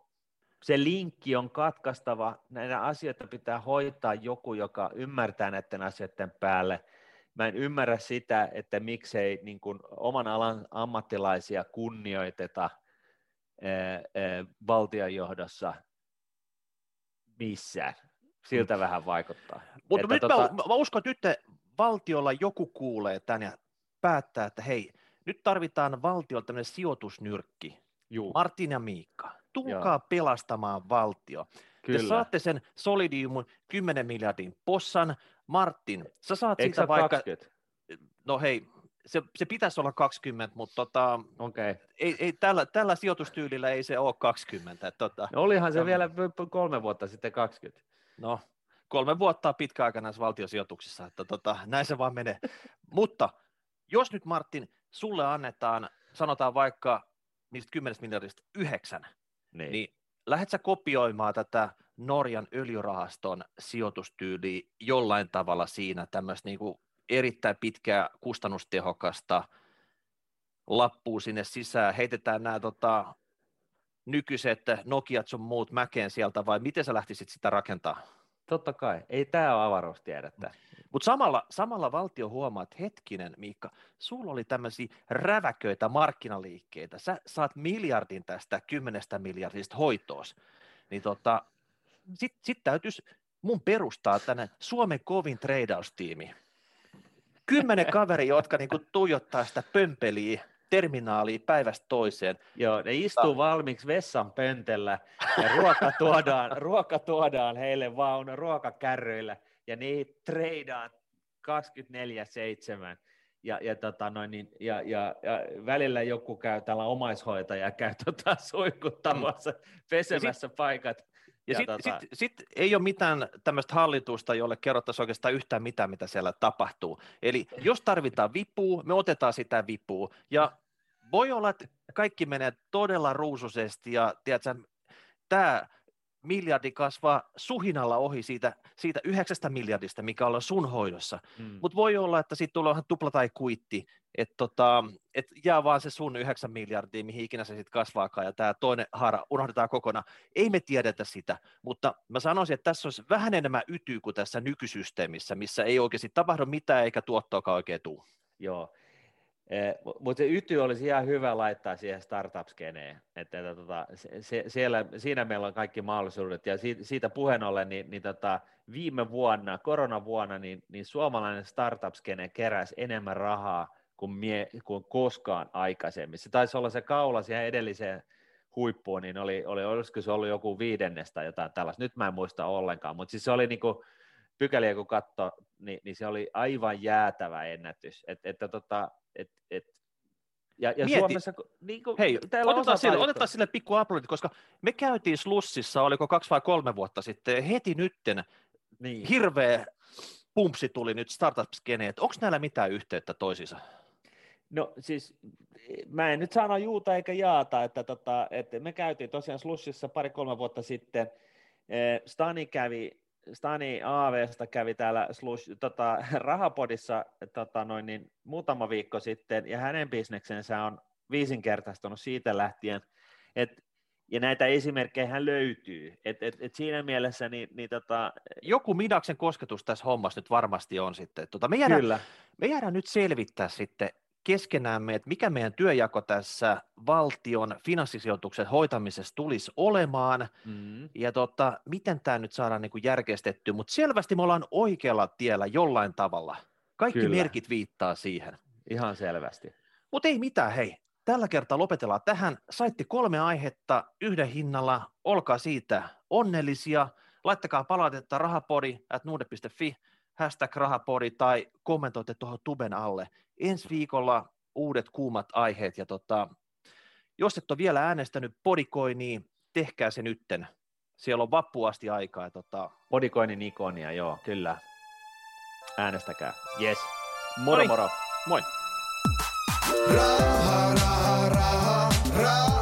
se linkki on katkaistava, näitä asioita pitää hoitaa joku, joka ymmärtää näiden asioiden päälle. Mä en ymmärrä sitä, että miksei niin kuin oman alan ammattilaisia kunnioiteta ää, ää, valtionjohdossa missään. Siltä mm. vähän vaikuttaa. Mutta nyt tota... mä, mä uskon, että nyt valtiolla joku kuulee tämän ja päättää, että hei, nyt tarvitaan valtiolta tämmöinen sijoitusnyrkki. Juu. Martin ja Miikka tulkaa Joo. pelastamaan valtio. Kyllä. Te saatte sen Solidiumun 10 miljardin possan. Martin, sä saat Eikö siitä vaikka... 20? No hei, se, se pitäisi olla 20, mutta tota, okay. ei, ei, tällä, tällä sijoitustyylillä ei se ole 20. Tota, no olihan se tämän... vielä kolme vuotta sitten 20. No, kolme vuotta on pitkä aika näissä valtiosijoituksissa, että tota, näin se vaan menee. mutta jos nyt Martin, sulle annetaan, sanotaan vaikka niistä 10 miljardista yhdeksän, niin, niin lähdet sä kopioimaan tätä Norjan öljyrahaston sijoitustyyliä jollain tavalla siinä tämmöistä niin erittäin pitkää kustannustehokasta lappuu sinne sisään, heitetään nämä tota, nykyiset Nokiat sun muut mäkeen sieltä, vai miten sä lähtisit sitä rakentaa? Totta kai, ei tämä ole avaruustiedettä. Mutta samalla, samalla valtio huomaa, että hetkinen Miikka, sulla oli tämmöisiä räväköitä markkinaliikkeitä, sä saat miljardin tästä kymmenestä miljardista hoitoos, niin tota, sitten sit täytyisi mun perustaa tänne Suomen kovin treidaustiimi. Kymmenen kaveri, jotka niinku tuijottaa sitä pömpeliä terminaaliin päivästä toiseen. Joo, ne istuu Ta- valmiiksi vessan pöntellä ja ruoka tuodaan, ruoka tuodaan heille vaan ruokakärryillä ja niitä treidaan 24-7. Ja, ja, tota noin, niin, ja, ja, ja, välillä joku käy tällä omaishoitaja käy tota, suikuttamassa, mm. pesemässä sit, paikat. Ja, sitten tota... sit, sit ei ole mitään tämmöistä hallitusta, jolle kerrottaisiin oikeastaan yhtään mitään, mitä siellä tapahtuu. Eli jos tarvitaan vipua, me otetaan sitä vipua. Ja voi olla, että kaikki menee todella ruusuisesti ja tiedätkö, tämä miljardi kasvaa suhinalla ohi siitä, siitä yhdeksästä miljardista, mikä on sun hoidossa. Mm. Mutta voi olla, että sitten tulee tupla tai kuitti, että tota, et jää vaan se sun yhdeksän miljardia, mihin ikinä se sitten kasvaakaan, ja tämä toinen haara unohdetaan kokonaan. Ei me tiedetä sitä, mutta mä sanoisin, että tässä olisi vähän enemmän ytyy kuin tässä nykysysteemissä, missä ei oikeasti tapahdu mitään eikä tuottoakaan oikein tule. Joo, Mutta se yty olisi ihan hyvä laittaa siihen startup-skeneen, että, että tota, se, siellä, siinä meillä on kaikki mahdollisuudet, ja siitä, siitä puheen ollen, niin, niin tota, viime vuonna, koronavuonna, niin, niin suomalainen startup-skene keräsi enemmän rahaa kuin, mie, kuin koskaan aikaisemmin. Se taisi olla se kaula siihen edelliseen huippuun, niin oli, oli, olisiko se ollut joku viidennestä jotain tällaista, nyt mä en muista ollenkaan, mutta siis se oli niin kuin, pykäliä kun katsoi, niin, niin se oli aivan jäätävä ennätys, että, että tota, et, et, ja, ja Mieti. Suomessa, niin kuin, Hei, otetaan sille, otetaan sille pikku aplodit, koska me käytiin Slussissa, oliko kaksi vai kolme vuotta sitten, heti nytten niin. hirveä pumpsi tuli nyt startup-skeneen, onko näillä mitään yhteyttä toisiinsa? No siis mä en nyt sano juuta eikä jaata, että, tota, että me käytiin tosiaan Slussissa pari-kolme vuotta sitten, eh, Stani kävi Stani AVsta kävi täällä slush, tota, rahapodissa tota, noin, niin, muutama viikko sitten, ja hänen bisneksensä on viisinkertaistunut siitä lähtien, että ja näitä esimerkkejä hän löytyy. Et, et, et siinä mielessä niin, niin tota... Joku Midaksen kosketus tässä hommassa nyt varmasti on sitten. Tota, me, jäädään, Kyllä. me jäädään nyt selvittää sitten keskenämme, että mikä meidän työjako tässä valtion finanssisijoituksen hoitamisessa tulisi olemaan, mm. ja tota, miten tämä nyt saadaan niin järkeistettyä, mutta selvästi me ollaan oikealla tiellä jollain tavalla. Kaikki Kyllä. merkit viittaa siihen. Ihan selvästi. Mutta ei mitään, hei. Tällä kertaa lopetellaan tähän. Saitte kolme aihetta yhden hinnalla. Olkaa siitä onnellisia. Laittakaa palautetta rahapodi at nuude.fi, hashtag rahapori tai kommentoitte tuohon tuben alle. Ensi viikolla uudet kuumat aiheet ja tota, jos et ole vielä äänestänyt podikoi, niin tehkää se nytten. Siellä on vappuasti aikaa. Tota... Podikoinin ikonia, joo, kyllä. Äänestäkää. Yes. Moro Oi. moro. Moi. Raha, raha, raha, raha.